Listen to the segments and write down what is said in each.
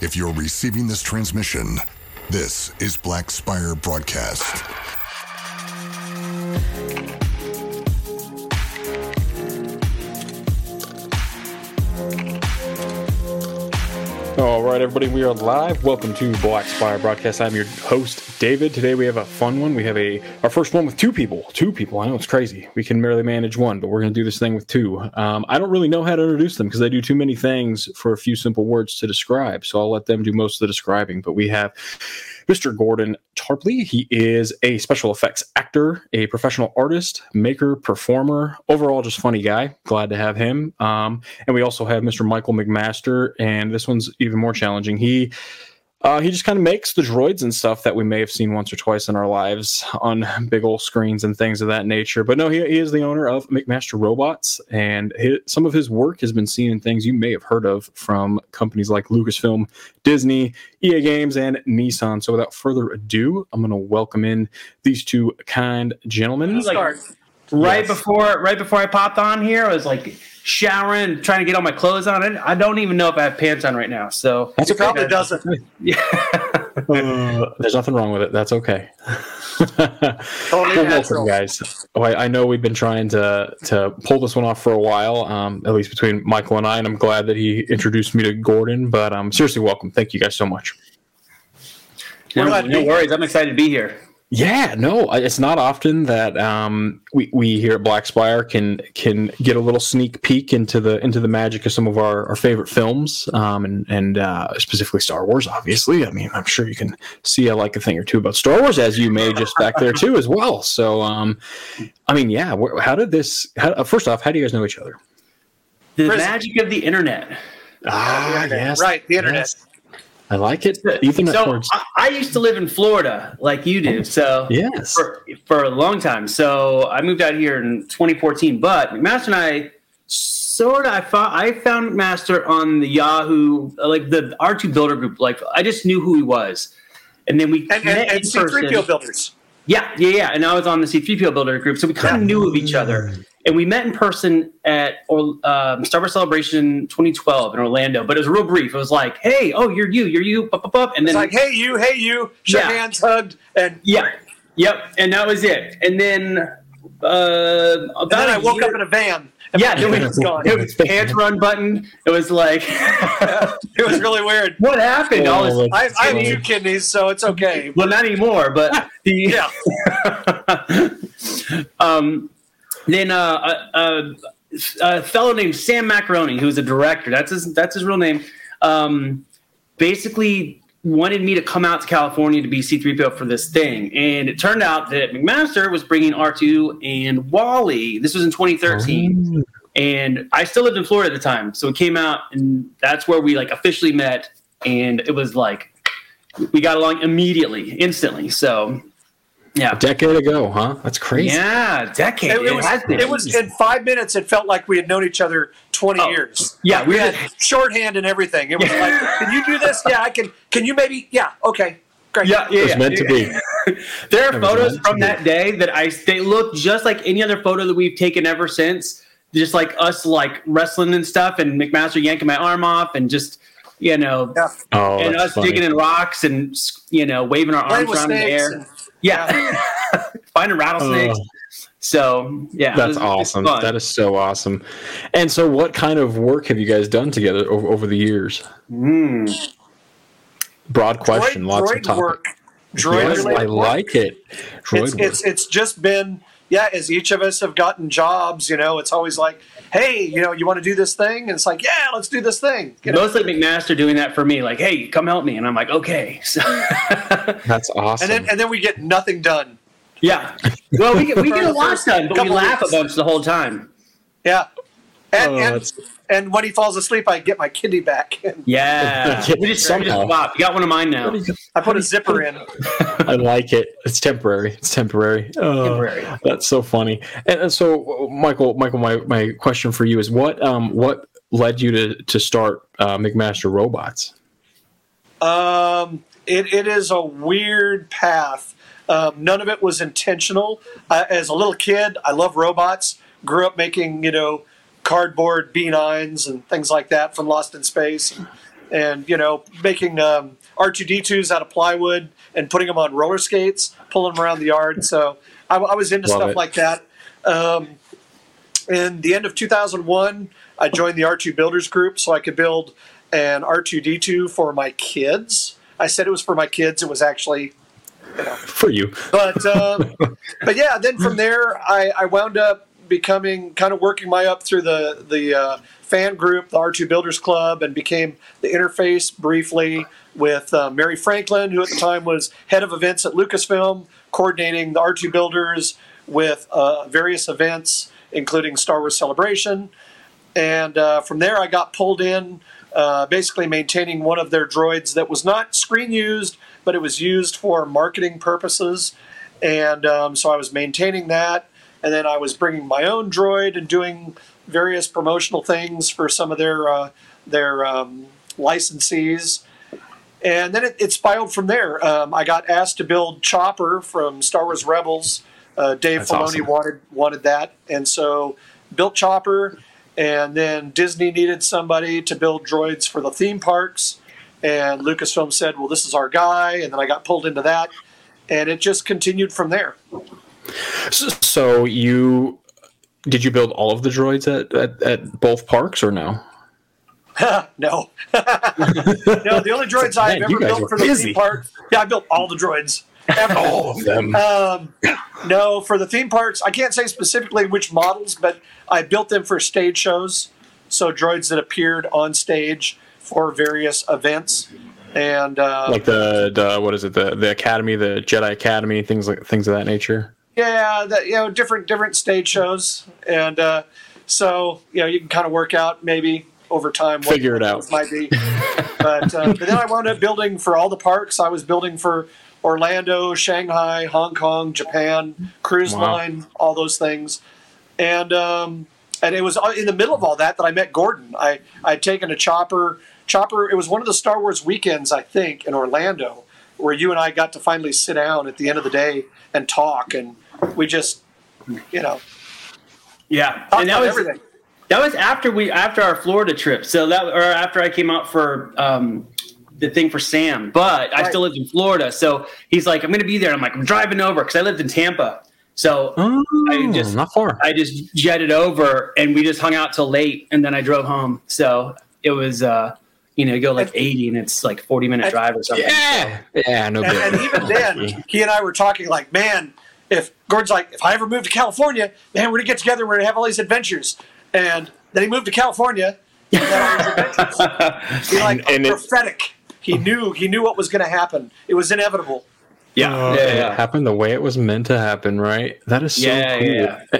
If you're receiving this transmission, this is Black Spire Broadcast. All right, everybody, we are live. Welcome to Black Spire Broadcast. I'm your host, David. Today we have a fun one. We have a our first one with two people. Two people. I know it's crazy. We can barely manage one, but we're going to do this thing with two. Um, I don't really know how to introduce them because they do too many things for a few simple words to describe. So I'll let them do most of the describing. But we have Mr. Gordon Tarpley. He is a special effects actor, a professional artist, maker, performer, overall just funny guy. Glad to have him. Um, and we also have Mr. Michael McMaster, and this one's even more challenging. He uh, he just kind of makes the droids and stuff that we may have seen once or twice in our lives on big old screens and things of that nature. But no, he, he is the owner of McMaster Robots, and his, some of his work has been seen in things you may have heard of from companies like Lucasfilm, Disney, EA Games, and Nissan. So without further ado, I'm going to welcome in these two kind gentlemen. Like, right yes. before right before I popped on here, I was like showering, trying to get all my clothes on. I, I don't even know if I have pants on right now. So that's okay. probably doesn't. Yeah. uh, there's nothing wrong with it. That's okay. totally welcome, guys. Oh, I, I, know we've been trying to to pull this one off for a while, um, at least between Michael and I, and I'm glad that he introduced me to Gordon. But um, seriously, welcome. Thank you guys so much. No, no worries. I'm excited to be here. Yeah, no, it's not often that um, we we here at Black Spire can can get a little sneak peek into the into the magic of some of our, our favorite films, um, and and uh, specifically Star Wars. Obviously, I mean, I'm sure you can see I like a thing or two about Star Wars, as you may just back there too as well. So, um, I mean, yeah, how did this? How, uh, first off, how do you guys know each other? The Prison. magic of the internet. Ah, yes, right, the internet. Yes. I like it. Even so, I, I, used to live in Florida, like you do. So yes, for, for a long time. So I moved out here in 2014. But McMaster and I sort of I found I found McMaster on the Yahoo, like the R2 Builder group. Like I just knew who he was, and then we and, and, and C3PO builders. Yeah, yeah, yeah. And I was on the C3PO builder group, so we kind of yeah. knew of each other mm. And we met in person at um, Star Wars Celebration 2012 in Orlando. But it was real brief. It was like, "Hey, oh, you're you, you're you," up, up, up, and then it's like, "Hey, you, hey, you," shook yeah. hands, hugged, and yeah, yep, and that was it. And then uh, about and then I woke year, up in a van. Yeah, then we was gone. It was pants run button. It was like it was really weird. What happened? Oh, All this, I, I have two kidneys, so it's okay. well, not anymore. But the yeah. um, then uh, a, a, fellow named Sam Macaroni, who's a director, that's his that's his real name. Um, basically wanted me to come out to California to be C3PO for this thing. And it turned out that McMaster was bringing R2 and WALL-E. This was in 2013. Oh. And I still lived in Florida at the time. So it came out and that's where we like officially met. And it was like, we got along immediately, instantly. So yeah, a decade ago, huh? That's crazy. Yeah, decade. It, it, was, it, was, in five minutes. It felt like we had known each other twenty oh, years. Yeah, we, had shorthand and everything. It was yeah. like, can you do this? Yeah, I can. Can you maybe? Yeah, okay. Great. Yeah, yeah, it was yeah. meant to be. there are photos from that day that I they look just like any other photo that we've taken ever since. Just like us, like wrestling and stuff, and McMaster yanking my arm off, and just you know, oh, and us funny. digging in rocks and you know waving our arms around in the air. And- yeah, finding rattlesnakes. Uh, so yeah, that's was, awesome. That is so awesome. And so, what kind of work have you guys done together over, over the years? Mm. Broad question, droid, lots droid of topic. work. Droid yes, I like it. Droid it's, work. it's it's just been yeah. As each of us have gotten jobs, you know, it's always like hey, you know, you want to do this thing? And it's like, yeah, let's do this thing. You know? Mostly McMaster doing that for me, like, hey, come help me, and I'm like, okay. So that's awesome. And then and then we get nothing done. Yeah. Well, we get, we get a lot done, but we laugh weeks. a bunch the whole time. Yeah. And, oh, and, and, when he falls asleep, I get my kidney back. yeah. we just somehow. swap. You got one of mine now. I put a zipper in. I like it. It's temporary. It's temporary. Oh, temporary. That's so funny. And, and, so, Michael, Michael, my, my question for you is what um what led you to to start uh, McMaster Robots? Um, it, it is a weird path. Um, none of it was intentional. Uh, as a little kid, I love robots. Grew up making you know cardboard B9s and things like that from Lost in Space, and, and you know, making um, R2D2s out of plywood and putting them on roller skates, pulling them around the yard. So I, I was into Love stuff it. like that. Um, in the end of 2001, I joined the R2 Builders Group so I could build an R2D2 for my kids. I said it was for my kids. It was actually For you. but um, but yeah, then from there, I, I wound up becoming kind of working my up through the the uh, fan group, the R2 Builders Club, and became the interface briefly with uh, Mary Franklin, who at the time was head of events at Lucasfilm, coordinating the R2 Builders with uh, various events, including Star Wars Celebration. And uh, from there, I got pulled in, uh, basically maintaining one of their droids that was not screen used, but it was used for marketing purposes. And um, so I was maintaining that. And then I was bringing my own droid and doing various promotional things for some of their uh, their um, licensees. And then it, it spiraled from there. Um, I got asked to build Chopper from Star Wars Rebels. Uh, Dave That's Filoni awesome. wanted wanted that, and so built Chopper. And then Disney needed somebody to build droids for the theme parks, and Lucasfilm said, "Well, this is our guy." And then I got pulled into that, and it just continued from there. So, so you did you build all of the droids at, at, at both parks or no? no, no. The only droids I've ever built for the busy. theme park, yeah, I built all the droids. All of them. Um, no, for the theme parks, I can't say specifically which models, but I built them for stage shows. So droids that appeared on stage for various events, and uh, like the, the what is it the the academy the jedi academy things like things of that nature yeah, that you know, different different stage shows, and uh, so you know, you can kind of work out maybe over time what Figure it out. might be. but uh, but then I wound up building for all the parks. I was building for Orlando, Shanghai, Hong Kong, Japan, cruise Wow. line, all those things, and um, and it was in the middle of all that that I met Gordon. I I'd taken a chopper. Chopper. It was one of the Star Wars weekends, I think, in Orlando, where you and I got to finally sit down at the end of the day and talk, and we just, you know, Yeah, and that was everything. that was after we after our Florida trip. So that or after I came out for um, the thing for Sam, but I still lived in Florida. So he's like, I'm going to be there. I'm like, I'm driving over because I lived in Tampa. So oh I just- not far I just jetted over and we just hung out till late, and then I drove home. So it was, uh, you know, you go like 80 and it's like 40 minute And- drive or something. yeah yeah no And, big. and even then, he and I were talking like, man, if Gordon's like, if I ever move to California, man, we're gonna get together. We're gonna have all these adventures. And then he moved to California. And then all these adventures. He like And it- prophetic. He knew he knew what was going to happen. It was inevitable. Yeah, Uh, yeah, it happened the way it was meant to happen right that is so Yeah, cool yeah, Uh,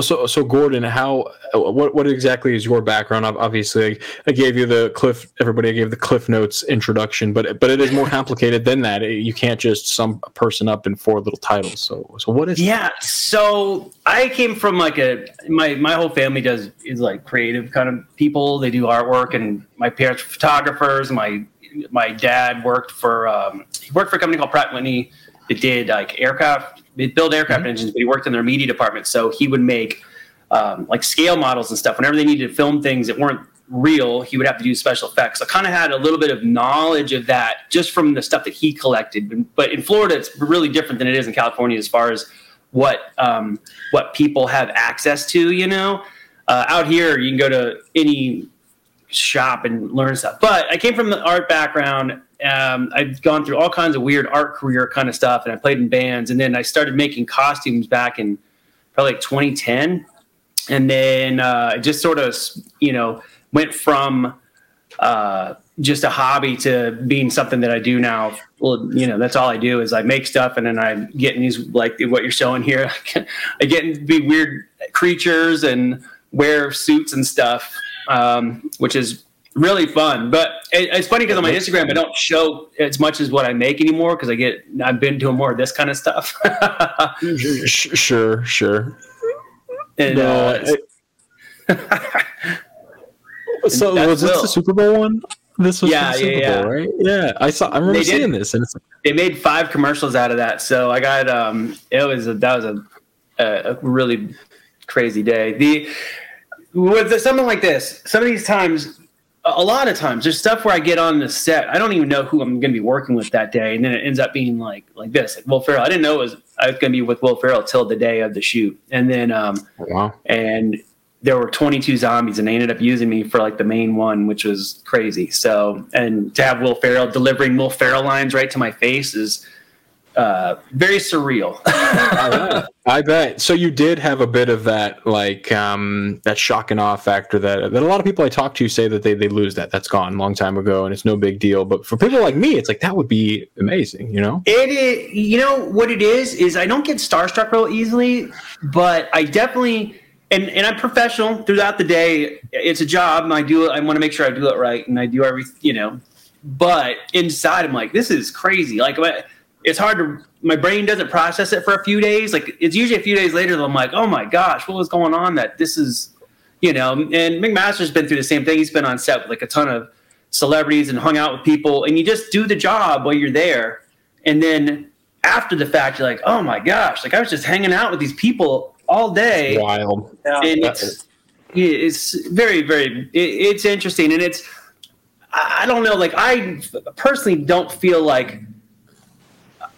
So, so Gordon, how, what, what exactly is your background? Obviously, I gave you the cliff. Everybody, gave the Cliff Notes introduction, but but it is more complicated than that. You can't just sum a person up in four little titles. So, so what is? Yeah, so I came from like a my my whole family does is like creative kind of people. They do artwork, and my parents were photographers. My my dad worked for um, he worked for a company called Pratt Whitney that did like aircraft. Build aircraft engines, but he worked in their media department. So he would make um, like scale models and stuff. Whenever they needed to film things that weren't real, he would have to do special effects. So I kind of had a little bit of knowledge of that just from the stuff that he collected. But in Florida, it's really different than it is in California as far as what um, what people have access to. You know, uh, out here you can go to any shop and learn stuff. But I came from the art background. Um, I've gone through all kinds of weird art career kind of stuff, and I played in bands. And then I started making costumes back in probably like 2010, and then uh, I just sort of you know went from uh, just a hobby to being something that I do now. Well, you know, that's all I do is I make stuff, and then I get in these like what you're showing here. I get in be weird creatures and wear suits and stuff, um, which is really fun. But it, it's funny because on my Instagram I don't show as much as what I make anymore because I get I've been doing more of this kind of stuff. Sure, sure. and, No, uh, so was this the Super Bowl one? This was Yeah, Super yeah, Bowl, right? Yeah, I saw. I remember They did. seeing this, and it's they made five commercials out of that. So I got um, it was a, that was a, a, a really crazy day. The with something like this, some of these times, a lot of times, there's stuff where I get on the set. I don't even know who I'm going to be working with that day, and then it ends up being like like this. Like Will Ferrell. I didn't know it was I was going to be with Will Ferrell till the day of the shoot, and then um, Wow. and there were 22 zombies, and they ended up using me for like the main one, which was crazy. So, and to have Will Ferrell delivering Will Ferrell lines right to my face is uh, very surreal. I bet. So you did have a bit of that, like um, that shock and awe factor that that a lot of people I talk to say that they they lose that. That's gone a long time ago, and it's no big deal. But for people like me, it's like that would be amazing, you know? It is, you know what it is is I don't get starstruck real easily, but I definitely and and I'm professional throughout the day. It's a job, and I do. I want to make sure I do it right, and I do every you know. But inside, I'm like, this is crazy. Like I- it's hard to. My brain doesn't process it for a few days. Like it's usually a few days later that I'm like, oh my gosh, what was going on? That this is, you know. And McMaster's been through the same thing. He's been on set with like a ton of celebrities and hung out with people, and you just do the job while you're there, and then after the fact, you're like, oh my gosh, like I was just hanging out with these people all day, Wild. Yeah. and it's it's very very it, it's interesting, and it's I I don't know, like I personally don't feel like.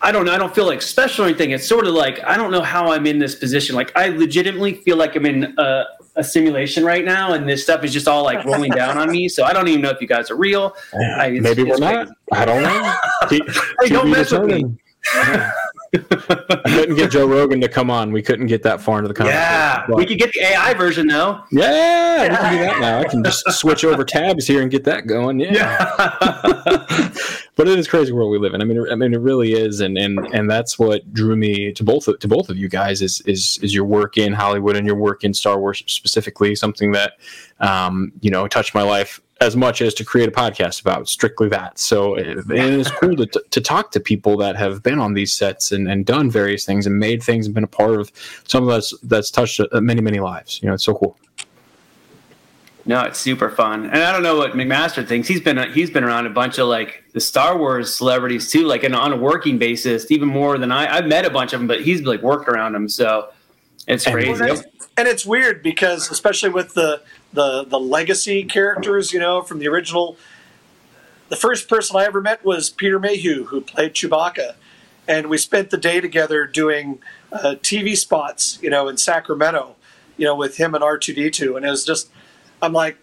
I don't know. I don't feel like special or anything. It's sort of like I don't know how I'm in this position. Like I legitimately feel like I'm in a, a simulation right now, and this stuff is just all like rolling down on me. So I don't even know if you guys are real. I- it's- Maybe we're it's not. I don't know. T- Hey, don't mess with me. I couldn't get Joe Rogan to come on. We couldn't get that far into the conversation. Yeah, But- we could get the AI version though. Yeah, we can do that now. I can just switch over tabs here and get that going. Yeah. but it is crazy world we live in. I mean, it, I mean, it really is, and and and that's what drew me to both of, to both of you guys is is is your work in Hollywood and your work in Star Wars specifically. Something that um, you know touched my life as much as to create a podcast about strictly that. So it, and it's cool to, to talk to people that have been on these sets and, and done various things and made things and been a part of some of us that's touched uh, many many lives. You know, it's so cool. No, it's super fun, and I don't know what McMaster thinks. He's been he's been around a bunch of like the Star Wars celebrities too, like and on a working basis, even more than I. I've met a bunch of them, but he's like worked around them, so it's And- crazy. Well, and it's weird because especially with the the the legacy characters, you know, from the original. The first person I ever met was Peter Mayhew, who played Chewbacca, and we spent the day together doing uh, TV spots, you know, in Sacramento, you know, with him and R two D two, and it was just, I'm like,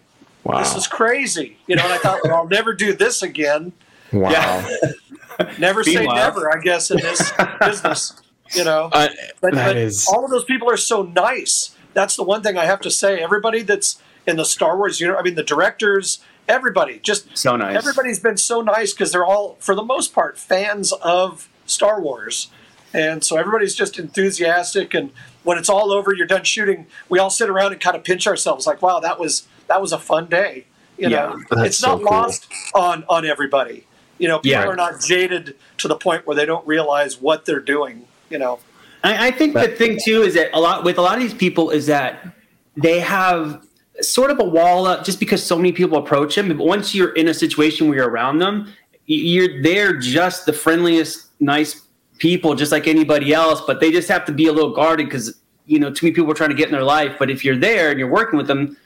Wow. this is crazy, you know, and I thought, well, I'll never do this again. wow. Yeah. Never say Meanwhile- never, I guess, in this business, you know. Uh, But, but is- all of those people are so nice. That's the one thing I have to say. Everybody that's in the Star Wars universe, I mean, the directors, everybody, just So nice. everybody's been so nice because they're all, for the most part, fans of Star Wars. And so everybody's just enthusiastic. And when it's all over, you're done shooting, we all sit around and kind of pinch ourselves like, wow, that was that was a fun day. You Yeah, know, it's not so cool. lost on on everybody. You know, people Yeah. are not jaded to the point where they don't realize what they're doing. You know. I, I think the thing too is that a lot with a lot of these people is that they have sort of a wall up just because so many people approach. But once you're in a situation where you're around them, you're they're just the friendliest, nice people, just like anybody else. But they just have to be a little guarded because you know too many people are trying to get in their life. But if you're there and you're working with them,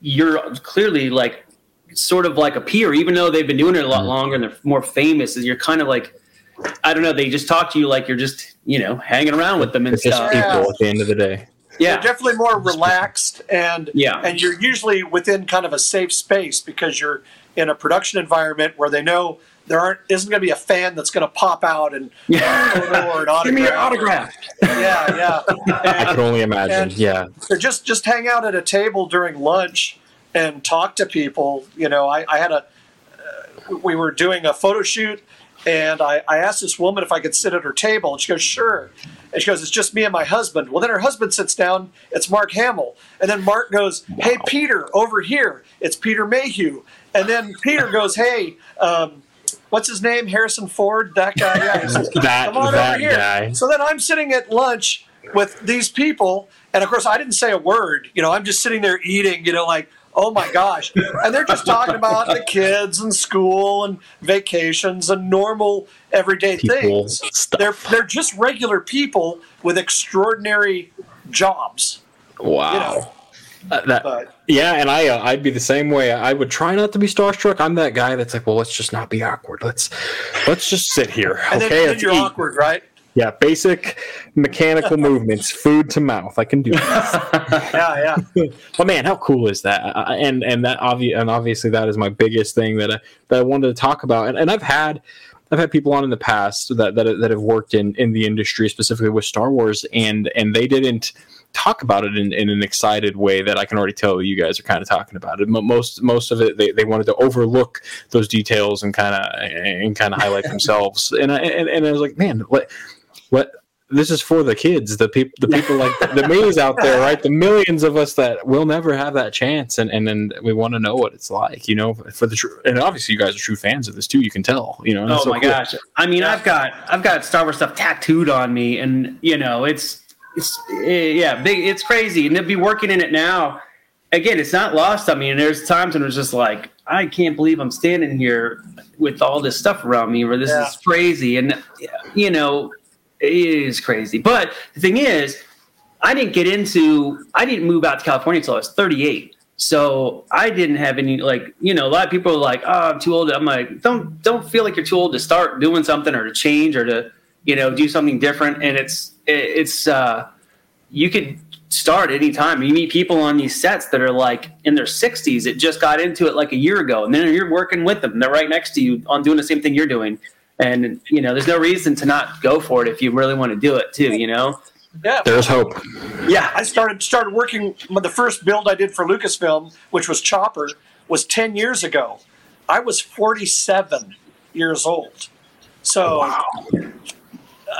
you're clearly like sort of like a peer, even though they've been doing it a lot mm-hmm. longer and they're more famous. Is you're kind of like I don't know. They just talk to you like you're just, you know, hanging around with them and It's just stuff. people at the end of the day. Yeah, They're definitely more relaxed and Yeah. and you're usually within kind of a safe space because you're in a production environment where they know there aren't isn't going to be a fan that's going to pop out and Yeah. or an autograph. Give me your autograph. Yeah, yeah. I And can only imagine. yeah. so just just hang out at a table during lunch and talk to people. You know, I, I had a uh, we were doing a photo shoot and I, I asked this woman if I could sit at her table and she goes sure and she goes it's just me and my husband well then her husband sits down it's Mark Hamill and then Mark goes hey Peter over here it's Peter Mayhew and then Peter goes hey um, what's his name Harrison Ford that guy yeah says, That come on that over here. guy. So then I'm sitting at lunch with these people, and of course I didn't say a word. You know, I'm just sitting there eating. You know, like oh my gosh, and they're just talking about the kids and school and vacations and normal everyday People things. stuff. They're they're just regular people with extraordinary jobs. Wow. You know, Uh, that, But yeah, and I uh, I'd be the same way. I would try not to be starstruck. I'm that guy that's like, well, let's just not be awkward. Let's let's just sit here. and okay, then, then you're eat. awkward, right? Yeah, basic mechanical movements, food to mouth. I can do that. Yeah, yeah. but man, how cool is that? Uh, and and that obvi- and obviously that is my biggest thing that I, that I wanted to talk about. And, and I've had I've had people on in the past that that, that have worked in in the industry specifically with Star Wars, and and they didn't talk about it in, in an excited way that I can already tell you guys are kind of talking about it. Mo- Most most of it they, they wanted to overlook those details and kind of and kind of highlight themselves. And I and, and I was like, man, what what this is for the kids, the people, the people like the me's out there, right? The millions of us that will never have that chance, and and then we want to know what it's like, you know, for the true. And obviously, you guys are true fans of this too. You can tell, you know. and Oh it's so my cool. gosh! I mean, I've got I've got Star Wars stuff tattooed on me, and you know, it's it's eh, yeah, big. It's crazy, and to be working in it now. Again, it's not lost on me, and there's times when it's just like I can't believe I'm standing here with all this stuff around me, where this Yeah. is crazy, and you know, it is crazy. But the thing is, I didn't get into I didn't move out to California until I was 38. So I didn't have any like you know a lot of people are like oh I'm too old. I'm like don't don't feel like you're too old to start doing something or to change or to you know do something different. And it's it's uh, you could start anytime. You meet people on these sets that are like in their 60s that just got into it like a year ago, and then you're working with them. They're right next to you on doing the same thing you're doing. And you know, there's no reason to not go for it if you really want to do it too. You know, Yeah. There's hope. yeah. I started started working. The first build I did for Lucasfilm, which was Chopper, was ten years ago. I was forty seven years old. So, uh,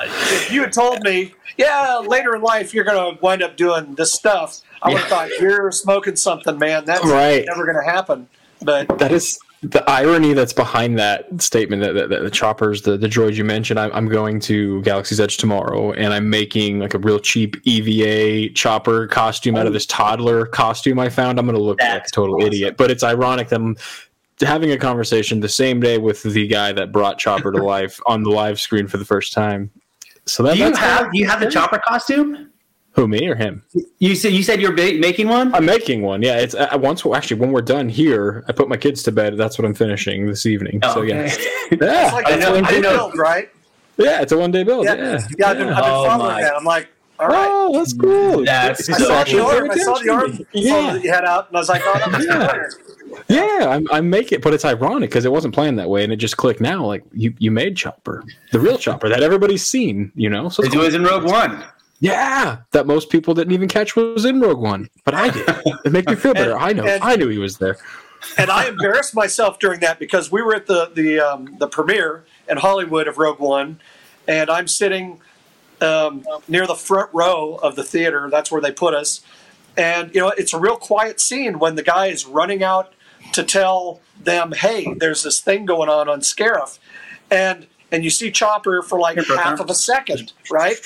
if you had told me, yeah, later in life you're going to wind up doing this stuff, I would have thought you're smoking something, man. That's Right. never going to happen. But That is the irony that's behind that statement that, that, that the choppers, the, the droids you mentioned. I'm, I'm going to Galaxy's Edge tomorrow, and I'm making like a real cheap EVA chopper costume out of this toddler costume I found. I'm going to look like a total awesome. idiot, but it's ironic that I'm having a conversation the same day with the guy that brought Chopper to life on the live screen for the first time. So that, Do you that's have do you have the chopper costume? Who me or him? You said you said you're ba- making one. I'm making one. Yeah, it's uh, once actually when we're done here, I put my kids to bed. That's what I'm finishing this evening. Oh, so yeah, okay. yeah, it's like I a know- I day know. build, right? yeah, it's a one day build. Yeah, Yeah, yeah. I've been, I've been Oh, following my. that. I'm like, all right. Oh, that's cool. That's It's I saw actually the arm. I saw the arm Yeah, that you had out, and I was like, oh, that's Yeah. yeah. I'm, I'm making, but it's ironic because it wasn't planned that way, and it just clicked now. Like you, you made Chopper, the real Chopper that everybody's seen. You know, so It was in Rogue One. Yeah, that most people didn't even catch was in Rogue One, but I did. It makes me feel better. I know. and- I knew he was there. and I embarrassed myself during that because we were at the the um, the premiere in Hollywood of Rogue One, and I'm sitting um, near the front row of the theater. That's where they put us, and you know it's a real quiet scene when the guy is running out to tell them, "Hey, there's this thing going on on Scarif," and and you see Chopper for like half of a second, right?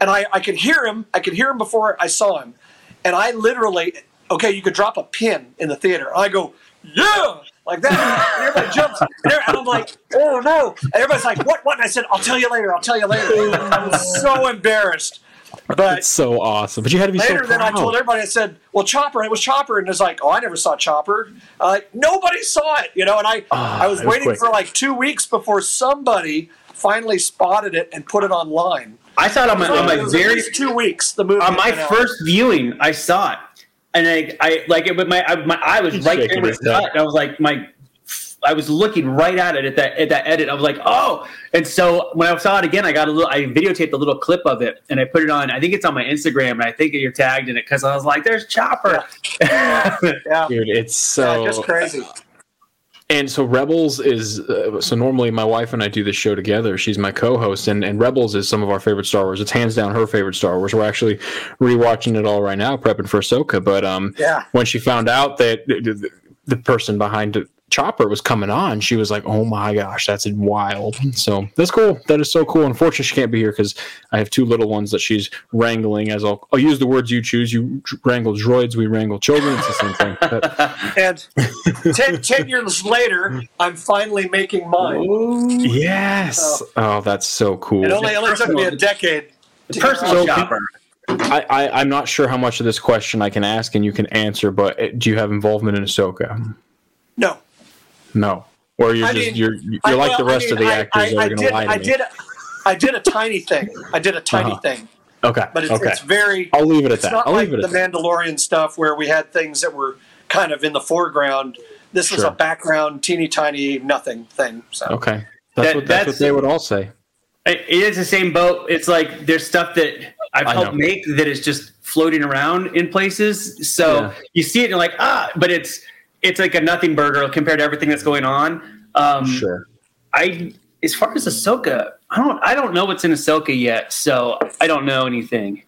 And I, I could hear him. I could hear him before I saw him, and I literally, okay, you could drop a pin in the theater. I go, yeah, like that. And everybody jumps, and I'm like, oh no! And everybody's like, what? What? And I said, I'll tell you later. I'll tell you later. I was so embarrassed. But It's so awesome. But you had to be so later, proud. then I told everybody, I said, well, Chopper. It was Chopper, and it's like, oh, I never saw Chopper. Uh, like nobody saw it, you know. And I, Ah, I was it was waiting for like two weeks before somebody finally spotted it and put it online. I saw it on my, on my very two weeks. The movie on my came out. first viewing. I saw it, and I, I like it. But my I, my eye was He's right shaking there with his cut. I was like my. I was looking right at it at that at that edit. I was like, "Oh!" And so when I saw it again, I got a little. I videotaped a little clip of it, and I put it on. I think it's on my Instagram, and I think you're tagged in it because I was like, "There's Chopper." Yeah, Dude, it's so yeah, just crazy. And so Rebels is uh, so normally my wife and I do this show together. She's my co-host, and, and Rebels is some of our favorite Star Wars. It's hands down her favorite Star Wars. We're actually rewatching it all right now, prepping for Ahsoka. But um, Yeah. when she found out that the, the, the person behind it, Chopper was coming on, she was like, "Oh my gosh, that's wild!" So that's cool. That is so cool. Unfortunately, she can't be here because I have two little ones that she's wrangling. As I'll, I'll use the words you choose. You wrangle droids, we wrangle children. It's the same thing. But- And ten, 10 years later, I'm finally making mine. Yes. Oh, that's so cool. It only, only took me a decade. to Personal So- Chopper. I, I I'm not sure how much of this question I can ask and you can answer, but uh, do you have involvement in Ahsoka? No. No. Or you're I just mean, you're you're I- like well, the I rest mean, of the I- actors I, that I are going to lie to I me. did, I did a tiny thing. I did a tiny Uh-huh. thing, okay. but it's, okay. it's very. I'll leave it at It's that. not I'll like leave it the at that. The Mandalorian stuff where we had things that were kind of in the foreground. This was Sure. a background, teeny tiny, nothing thing. So Okay. That's That- what that's, that's- what they would all say. It it is the same boat. It's like there's stuff that I've helped make that is just floating around in places. So Yeah. you see it and you're like, ah, but it's it's like a nothing burger compared to everything that's going on. Um, Sure. I as far as Ahsoka, I don't I don't know what's in Ahsoka yet, so I don't know anything.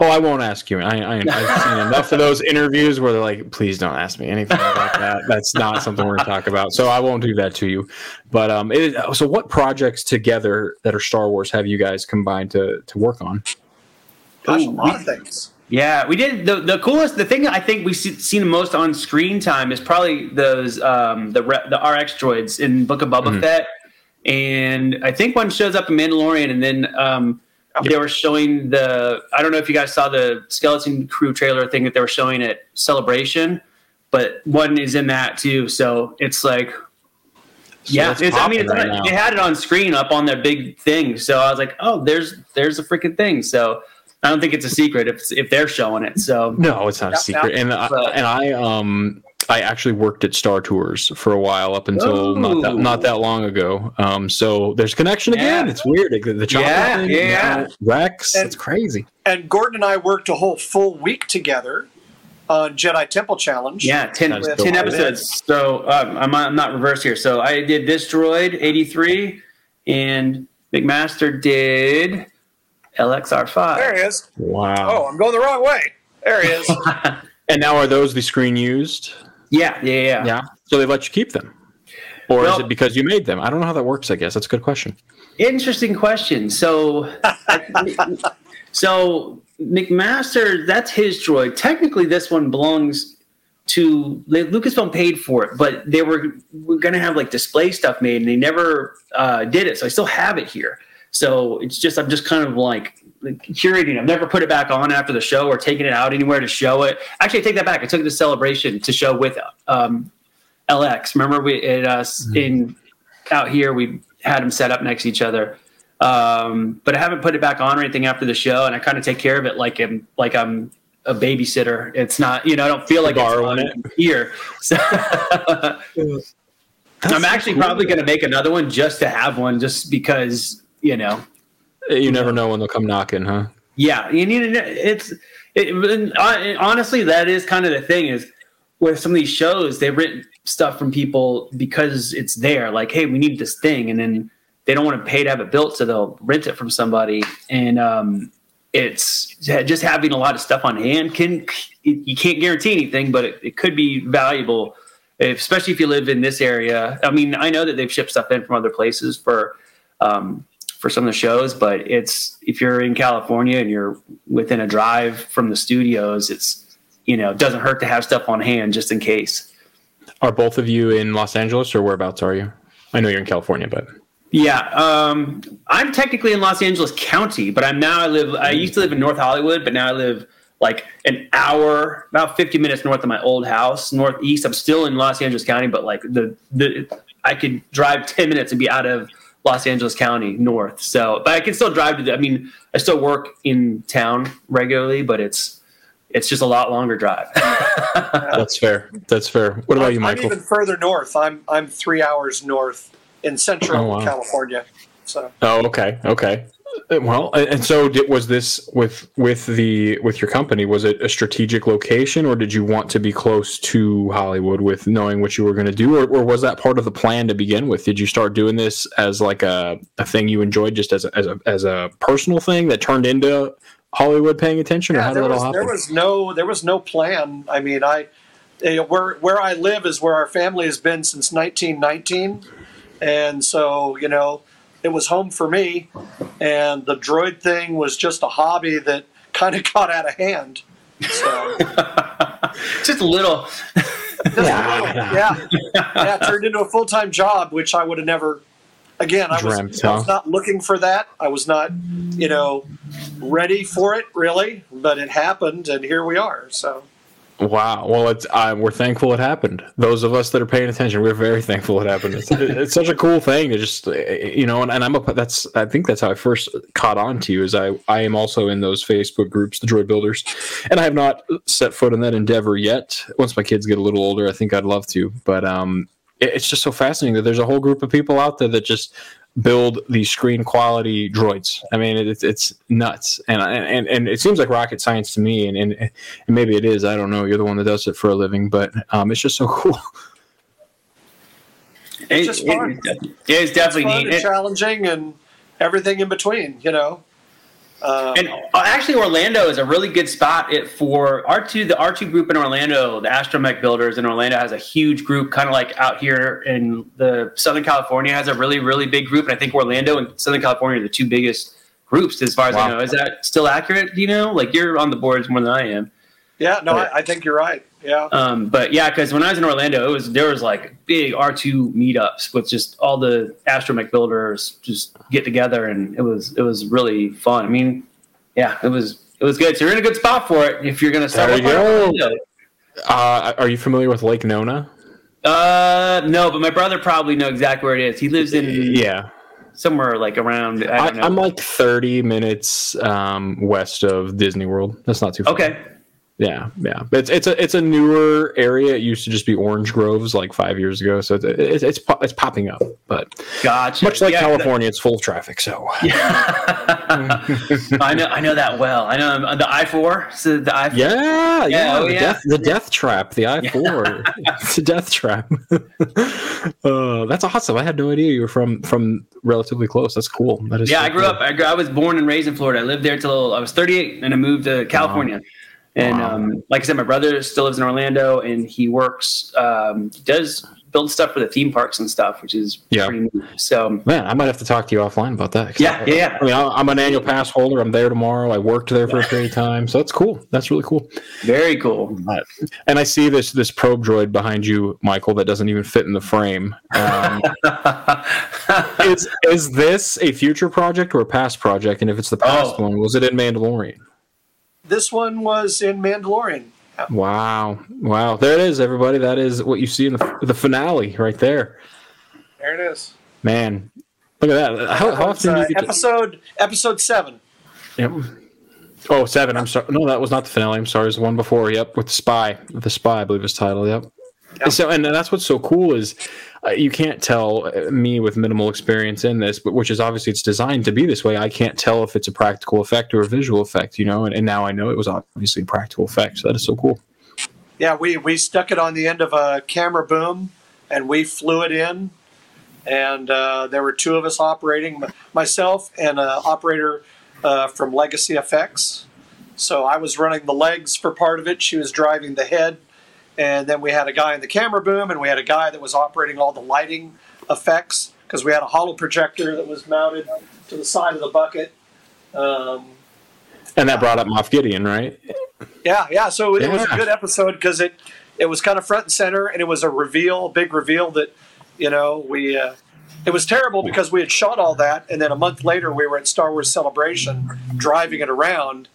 Oh, I won't ask you. I, I, I've seen enough of those interviews where they're like, "Please don't ask me anything about that. That's not something we're going to talk about." So I won't do that to you. But um, it, so what projects together that are Star Wars have you guys combined to to work on? gosh, a lot of things. Yeah, we did the the coolest. The thing I think we've seen the most on screen time is probably those um, the the RX droids in Book of Boba Mhm. Fett, and I think one shows up in Mandalorian, and then um, they were showing the. I don't know if you guys saw the Skeleton Crew trailer thing that they were showing at Celebration, but one is in that too. So it's like. yeah, it's I mean, it's, right they had it on screen up on their big thing, so I was like, "Oh, there's there's a freaking thing." So I don't think it's a secret if if they're showing it. So No, it's not a secret. yep. And I, and I um I actually worked at Star Tours for a while up until not that not that long ago. Um, so there's connection again. It's weird. The, the chopper Yeah, thing, yeah. now Rex. And- it's crazy. And Gordon and I worked a whole full week together on Jedi Temple Challenge. yeah, 10, That's 10 episodes. So um, I'm not, I'm not reversed here. So I did this droid 83, and McMaster did LXR5. There he is. Wow. Oh, I'm going the wrong way. There he is. And now are those the screen used? Yeah, yeah, yeah. Yeah. So they let you keep them, or is it because you made them? I don't know how that works. I guess that's a good question. Interesting question. So, so McMaster, that's his droid. Technically, this one belongs to Lucasfilm paid for it, but they were, were going to have like display stuff made, and they never uh, did it. So I still have it here. So it's just I'm just kind of like, curating. I've never put it back on after the show or taken it out anywhere to show it. Actually, I take that back. I took it to celebration to show with um, LX. Remember we it, uh, in out here we had them set up next to each other. Um, but I haven't put it back on or anything after the show, and I kind of take care of it like I'm like I'm a babysitter. It's not, you know, I don't feel like Borrowing on here. So I'm actually probably going to make another one just to have one, just because you know You never know when they'll come knocking, huh? yeah, you need to. It's it, and honestly, that is kind of the thing is with some of these shows they've written stuff from people because it's there. Like, hey, we need this thing, and then they don't want to pay to have it built, so they'll rent it from somebody. And um, it's just having a lot of stuff on hand can you can't guarantee anything, but it, it could be valuable, if, especially if you live in this area. I mean, I know that they've shipped stuff in from other places for. Um, for some of the shows, but it's if you're in California and you're within a drive from the studios, it's you know, it doesn't hurt to have stuff on hand just in case. Are both of you in Los Angeles, or whereabouts are you? I know you're in California, but Yeah, um, I'm technically in Los Angeles County, but I'm now I live. I used to live in North Hollywood, but now I live like an hour, about 50 minutes north of my old house, northeast. I'm still in Los Angeles County, but like the the I could drive 10 minutes and be out of Los Angeles County north. So, but I can still drive to. The, I mean, I still work in town regularly, but it's it's just a lot longer drive. that's fair. That's fair. What about I'm, you, I'm Michael? even further north. I'm I'm three hours north in central Oh, wow. California. So Oh, okay, okay. Uh, Well, and so did, was this with with the with your company? Was it a strategic location, or did you want to be close to Hollywood with knowing what you were going to do, or, or was that part of the plan to begin with? Did you start doing this as like a, a thing you enjoyed, just as a, as a as a personal thing that turned into Hollywood paying attention, or yeah, how did there that was all happen? there was no there was no plan. I mean, I you know, where where I live is where our family has been since 1919, and so you know it was home for me, and the droid thing was just a hobby that kind of got out of hand. So just a little. yeah, yeah, yeah, it turned into a full time job, which I would have never again, I was, Dreamt, I was not looking for that. I was not, you know, ready for it really, but it happened, and here we are. So Wow. Well, it's uh, we're thankful it happened. Those of us that are paying attention, we're very thankful it happened. It's, it's such a cool thing to just you know, and, and I'm a that's I think that's how I first caught on to you. Is I I am also in those Facebook groups, the Droid Builders, and I have not set foot in that endeavor yet. Once my kids get a little older, I think I'd love to. But um, it, it's just so fascinating that there's a whole group of people out there that just build these screen quality droids. I mean, it's it's nuts, and and and it seems like rocket science to me, and and, and maybe it is. I don't know. You're the one that does it for a living, but um, it's just so cool. It- just it- fun. it is definitely fun neat. and It- challenging, and everything in between. You know. Um, And uh, actually, Orlando is a really good spot for R2. The R2 group in Orlando, the Astromech Builders in Orlando, has a huge group, kind of like out here in the Southern California has a really, really big group. And I think Orlando and Southern California are the two biggest groups, as far as I know. Is that still accurate? Do you know? Like you're on the boards more than I am. yeah, no, I, I think you're right. Yeah. Um, but yeah, because when I was in Orlando, it was there was like big R2 meetups with just all the astromech builders just get together, and it was it was really fun. I mean, yeah, it was it was good. So you're in a good spot for it if you're going to start. There you go. Uh, are you familiar with Lake Nona? Uh, no, but my brother probably know exactly where it is. He lives in Yeah, somewhere like around. I I, don't know. I'm like 30 minutes um, west of Disney World. That's not too far. okay. Yeah, yeah. It's it's a it's a newer area. It used to just be orange groves like five years ago. So it's it's it's, po- it's popping up, but Gotcha. much like Yeah, California, it's full of traffic. So yeah. I know I know that well. I know um, the I four. So the I yeah, yeah. oh, the yeah. death the death trap, the I four. it's a death trap. uh, that's awesome. I had no idea you were from from relatively close. That's cool. That is Yeah, so I grew cool. up. I, grew, I was born and raised in Florida. I lived there till I was 38, and I moved to California. And Wow. um, like I said, my brother still lives in Orlando, and he works, um, does build stuff for the theme parks and stuff, which is Yeah. pretty neat. So Man, I might have to talk to you offline about that. yeah, I- yeah, yeah. I mean, I'm an annual pass holder. I'm there tomorrow. I worked there for a period of time, so that's cool. That's really cool. very cool. And I see this this probe droid behind you, Michael, that doesn't even fit in the frame. Um, is is this a future project or a past project? And if it's the past Oh. one, was it in Mandalorian? This one was in Mandalorian. Wow, wow! There it is, everybody. That is what you see in the the finale right there. There it is. Man, look at that. How, how often uh, you get to, episode episode seven. Yep. Oh, seven. I'm sorry. No, that was not the finale. I'm sorry. It was the one before. Yep, with the spy. The spy, I believe his title. Yep. Yep. So, and that's what's so cool is uh, you can't tell uh, me with minimal experience in this, but which is obviously it's designed to be this way. I can't tell if it's a practical effect or a visual effect, you know. And, and now I know it was obviously a practical effect. So that is so cool. Yeah, we we stuck it on the end of a camera boom, and we flew it in. And uh, there were two of us operating, myself and an operator uh, from Legacy FX. So I was running the legs for part of it. She was driving the head, and then we had a guy in the camera boom, and we had a guy that was operating all the lighting effects because we had a holo projector that was mounted to the side of the bucket. Um, And that brought up Moff Gideon, right? yeah, yeah. So it was a good episode because it it was kind of front and center, and it was a reveal, a big reveal that you know we. Uh, it was terrible because we had shot all that, and then a month later we were at Star Wars Celebration, driving it around,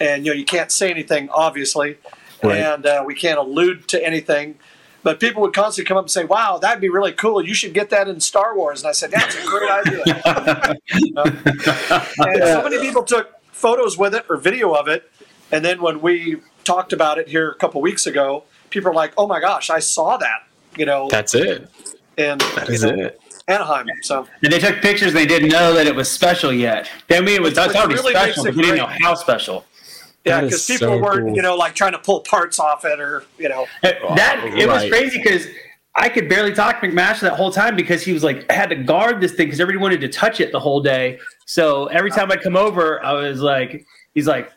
and you know you can't say anything obviously, Right. and uh, we can't allude to anything. But people would constantly come up and say, "Wow, that'd be really cool. You should get that in Star Wars." And I said, "That's a great idea." and so many people took photos with it or video of it, and then when we talked about it here a couple weeks ago, people are like, "Oh my gosh, I saw that!" You know, That's it. in That you know, it. Anaheim. So And they took pictures. They didn't know that it was special yet. They mean it was Which- that's already really special, but it they didn't know how special. Yeah, because people so weren't cool. you know like trying to pull parts off it or you know. That oh, it was crazy because I could barely talk to McMaster that whole time because he was like I had to guard this thing because everybody wanted to touch it the whole day. So every time I come over, I was like, he's like,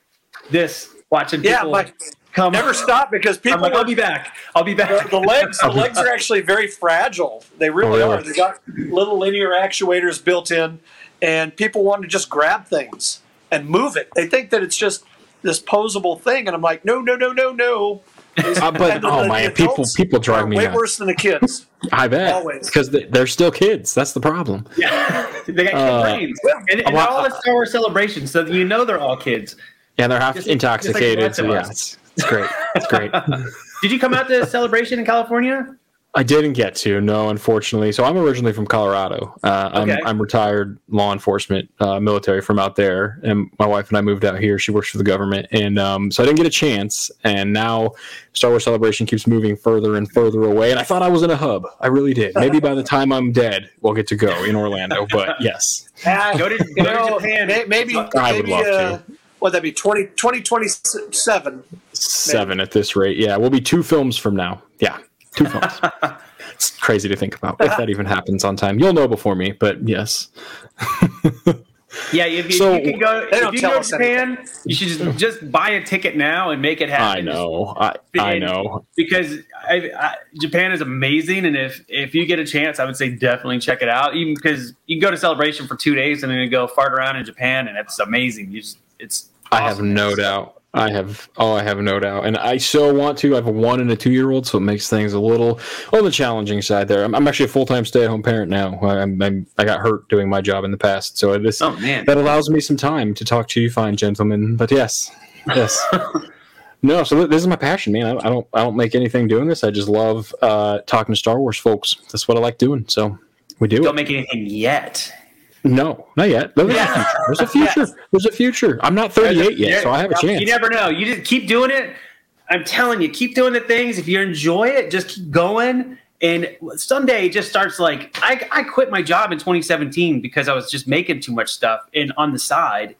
this watching Yeah, people like come. never stop because I'm people like, I'll be back. I'll be the, back. the legs the legs are actually very fragile they really, Oh, really? are they got little linear actuators built in and people want to just grab things and move it they think that it's just this posable thing and i'm like no no no no no Uh, but And oh the man, people people drive are me way nuts. worse than the kids. I bet Always. because they're still kids. That's the problem. Yeah, they got kid Uh, brains, and, and well, all the Star Wars celebrations, so you know they're all kids. Yeah, they're half Just intoxicated. just like so yeah, it's, it's great. It's great. Did you come out to celebration in California? I didn't get to no, unfortunately. So I'm originally from Colorado. Uh, I'm, Okay. I'm retired law enforcement, uh, military from out there, and my wife and I moved out here. She works for the government, and um, so I didn't get a chance. And now Star Wars Celebration keeps moving further and further away. And I thought I was in a hub. I really did. Maybe by the time I'm dead, we'll get to go in Orlando. But yes, Ah, Go to, go you to Japan. may- maybe I would maybe love uh, to. what that be 20, 2027. seven at this rate. Yeah, we'll be two films from now. Yeah, two films. it's crazy to think about if that even happens on time. You'll know before me, but yes. Yeah, if you, So- you can go, if you go to us Japan, you should just, just buy a ticket now and make it happen. I know. I, I know. because I, I, Japan is amazing, and if if you get a chance, I would say definitely check it out. Even because you can go to celebration for two days and then you go fart around in Japan, and it's amazing. You just, it's I have no doubt. I have. Oh, I have no doubt, and I so want to. I have a one and a two year old, so it makes things a little on the challenging side. There, I'm, I'm actually a full time stay at home parent now. I'm, I'm, I got hurt doing my job in the past, so this Oh man, that allows me some time to talk to you, fine gentlemen. But yes, yes. No, so this is my passion, man. I, I don't, I don't make anything doing this. I just love uh, talking to Star Wars folks. That's what I like doing. So we do don't it. make anything yet. No, not yet. There's a future. There's a future. There's a future. I'm not 38 yet, so I have a chance. You never know. You just keep doing it. I'm telling you, keep doing the things. If you enjoy it, just keep going. And someday it just starts like I, I quit my job in 2017 because I was just making too much stuff and on the side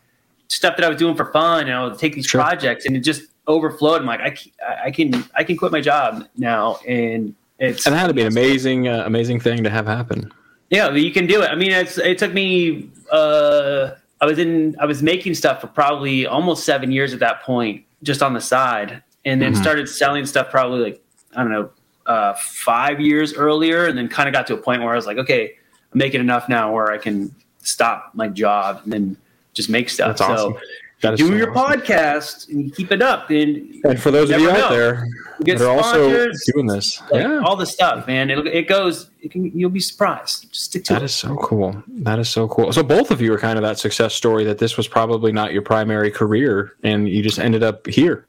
stuff that I was doing for fun and I would take these Sure. projects and it just overflowed. I'm like, I, I can I can quit my job now and it's And that had to be an amazing, uh, amazing thing to have happen. Yeah, you can do it. I mean, it's it took me. Uh, I was in. I was making stuff for probably almost seven years at that point, just on the side, and then Mhm. started selling stuff probably like I don't know, uh, five years earlier, and then kind of got to a point where I was like, okay, I'm making enough now where I can stop my job and then just make stuff. That's awesome. So That do your awesome. podcast and keep it up, and And for those of you out know. there Get that are also doing this, like, yeah, all the stuff, man. It it goes. It can, you'll be surprised. Just stick to that it. is so cool. That is so cool. So both of you are kind of that success story that this was probably not your primary career, and you just ended up here.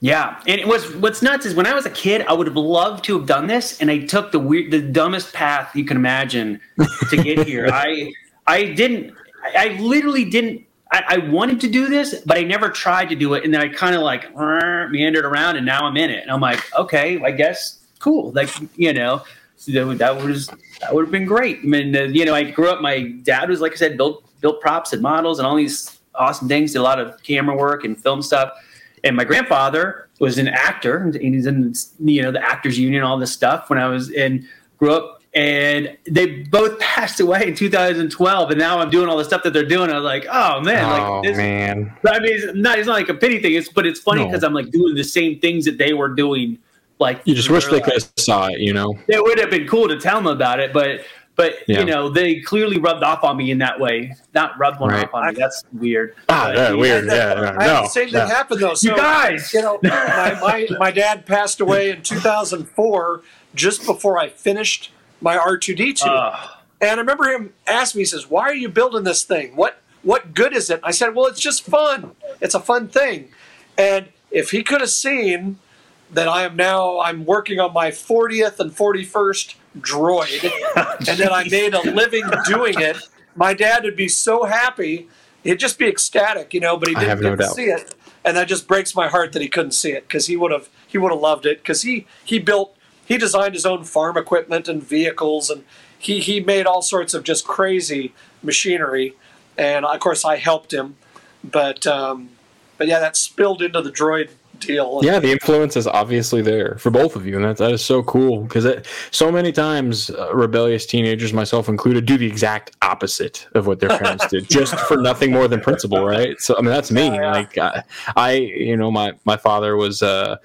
Yeah, and it was what's nuts is when I was a kid, I would have loved to have done this, and I took the weird, the dumbest path you can imagine to get here. I, I didn't, I literally didn't. I, I wanted to do this, but I never tried to do it, and then I kind of like meandered around, and now I'm in it, and I'm like, okay, I guess cool. Like you know, so that, was that would have been great. I mean, uh, you know, I grew up. My dad was like I said, built built props and models and all these awesome things. Did a lot of camera work and film stuff. And my grandfather was an actor, and he's in you know the Actors Union, all this stuff. When I was in, grew up, and they both passed away in 2012. And now I'm doing all the stuff that they're doing. I was like, oh man, oh like this. man, I mean, it's not it's not like a pity thing. It's but it's funny No. because I'm like doing the same things that they were doing. Like you just wish they could have saw it. You know, it would have been cool to tell them about it, but but Yeah. you know they clearly rubbed off on me in that way. Not rubbed one Right. off on me. That's weird. ah, yeah, you know, weird. Yeah, no, I no, the same thing happened though. So, You guys! you know, my, my, my dad passed away in 2004, just before I finished my R2D2. Uh, And I remember him asked me, he says, Why are you building this thing? What what good is it? I said, Well, it's just fun. It's a fun thing. And if he could have seen that I am now I'm working on my 40th and 41st droid and that I made a living doing it, my dad would be so happy. He'd just be ecstatic, you know, but he didn't get no to see it. And that just breaks my heart that he couldn't see it because he would have he would have loved it because he he built he designed his own farm equipment and vehicles and he he made all sorts of just crazy machinery and of course I helped him but um, but yeah that spilled into the droid deal Yeah, the influence is obviously there for both of you, and that that is so cool because so many times uh, rebellious teenagers, myself included, do the exact opposite of what their parents did, just for nothing more than principle, right? So I mean, that's me. Yeah, yeah. Like I, I, you know, my my father was. Uh,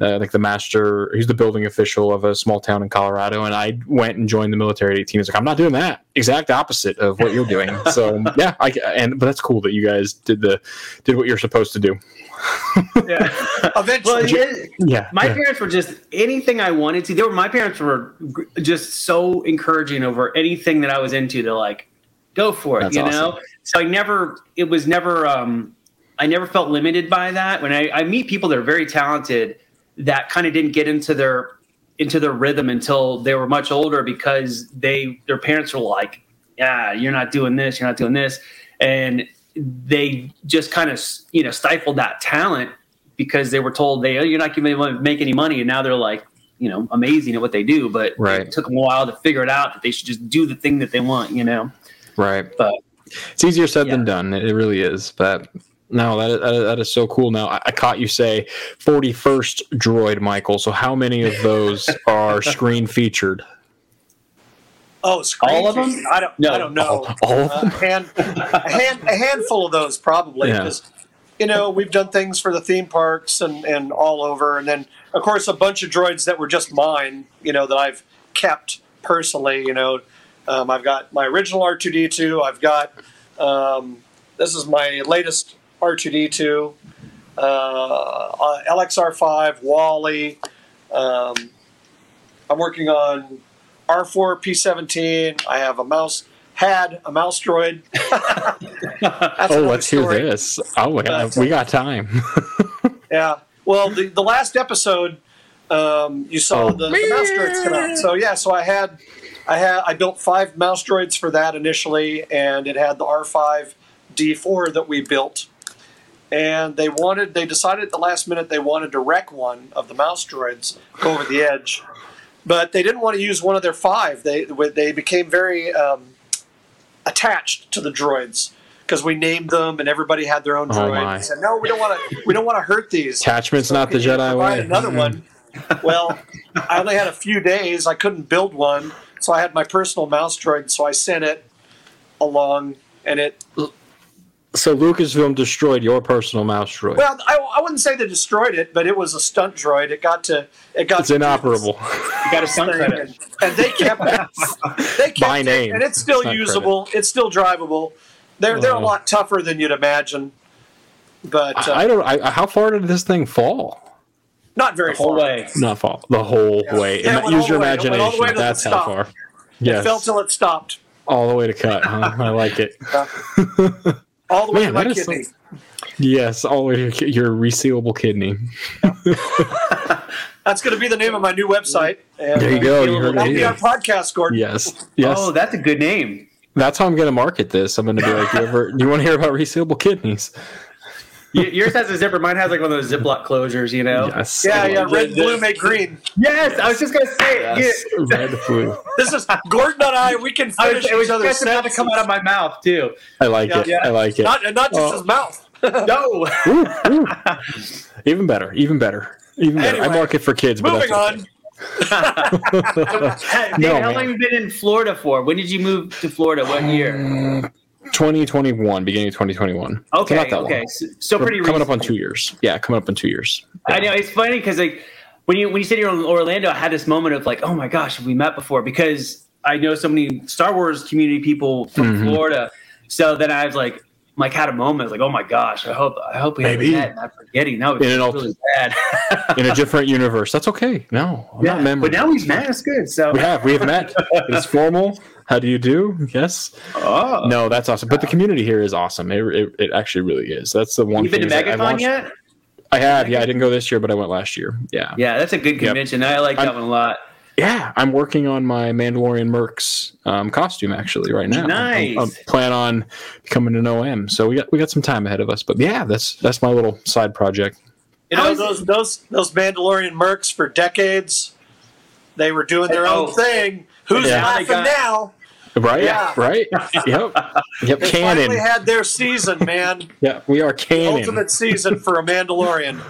uh, like the master. He's the building official of a small town in Colorado, and I went and joined the military at 18. He's like, I'm not doing that. Exact opposite of what you're doing. so yeah, I and but that's cool that you guys did the did what you're supposed to do. yeah. Eventually, Well, yeah, Yeah, my yeah. parents were just anything I wanted to. They were my parents were just so encouraging over anything that I was into. They're like, go for it, That's you awesome. know. So I never, it was never, um, I never felt limited by that. When I, I meet people that are very talented, that kind of didn't get into their into their rhythm until they were much older because they their parents were like, yeah, you're not doing this, you're not doing this, and they just kind of you know stifled that talent because they were told they oh, you're not going to make any money, and now they're like you know amazing at what they do, but Right. it took them a while to figure it out that they should just do the thing that they want, you know. right. But It's easier said than done. It really is. But no, that is, that is, that is so cool. Now I, I caught you say 41st droid, Michael. So how many of those are screen featured? oh, screen All of them? feed. I don't. No. I don't know. All, all of Uh, them? a, hand, a, hand, a handful of those probably Yeah. because you know we've done things for the theme parks and, and all over and then of course a bunch of droids that were just mine you know that i've kept personally you know um, i've got my original r2d2 i've got um, this is my latest r2d2 uh, uh, lxr5 wally um, i'm working on r4 p17 i have a mouse had a mouse droid That's Oh, let's hear this. Oh, my God. We got time. Yeah. Well, the, the last episode, um, you saw Oh. the, the mouse droids come out. So yeah, so I had, I had, I built five mouse droids for that initially, and it had the R5 D4 that we built. And they wanted, they decided at the last minute they wanted to wreck one of the mouse droids, go over the edge, but they didn't want to use one of their five. They they became very um, attached to the droids. Because we named them and everybody had their own Oh, droid. my. They said, "No, we don't want to. We don't want to hurt these." Attachment's not the Jedi way. Another one. Well, I only had a few days. I couldn't build one, so I had my personal mouse droid. So I sent it along, and it. So Lucasfilm destroyed your personal mouse droid. Well, I, I wouldn't say they destroyed it, but it was a stunt droid. It got to. It got. it's to inoperable. you got a this stunt credit. and, and they kept it. They kept By it, name. and it's still Stunt usable. It's still drivable. They're they're a Oh. lot tougher than you'd imagine, but uh, I don't. I, how far did this thing fall? not very Whole far. way. Not fall. The whole way. Yeah, it went Use your way. It went all the imagination. way That's how stop. far. It Yes. fell till it stopped. all the way to cut. Huh? I like it. All the way Man, to my that is kidney. Yes, all the way to your, your resealable kidney. That's going to be the name of my new website. And, There you uh, go. You heard That'll it be our podcast, Gordon. Yes. Yes. Oh, that's a good name. That's how I'm going to market this. I'm going to be like, you ever, you want to hear about resealable kidneys? Y- Yours has a zipper. Mine has like one of those Ziploc closures, you know. Yes. Yeah, yeah. Red, blue, yeah. make green. Yes, I was just gonna say. it. Yes. Yeah. Red blue. This is Gordon and I. We can I finish was, it was each other's just about to come out of my mouth too. I like Yeah, it. yeah. I like it. Not, not just Oh. his mouth. No. Ooh, ooh. Even better. Even better. Even better. I Anyway, market for kids, but Moving that's on. Hey, No, Dave, how man. long have you been in Florida for? When did you move to Florida? What year? Mm, okay. 2021, beginning of 2021. So Okay, not that okay, long. so, so pretty coming up on two years. Yeah, coming up on two years. I know it's funny because like when you when you said you're in Orlando, I had this moment of like, oh my gosh, have we met before? Because I know so many Star Wars community people from Mhm. Florida. So then I was like, like had a moment like, oh my gosh, I hope I hope we Maybe. met. and I'm forgetting. That was In an really bad. In a different universe. That's okay. No, I'm not but now he's met. That's good. So We have. We have met. It's formal. How do you do? Yes. oh. No, that's awesome. But the community here is awesome. It, it, it actually really is. That's the one You've been to is that I MegaCon launched- yet? I have. Yeah, I didn't go this year, but I went last year. Yeah. Yeah, that's a good Yep. convention. I like that I'm- one a lot. Yeah, I'm working on my Mandalorian Mercs um, costume actually right now. Nice. I, I plan on becoming an OM, so we got we got some time ahead of us. But yeah, that's that's my little side project. You know is- those those those Mandalorian mercs for decades. They were doing their Oh. own thing. Who's Yeah. laughing got- now? Right? Yeah. Right? Yep. Yep. They Canon. finally had their season, man. Yeah, we are canon. Ultimate season for a Mandalorian.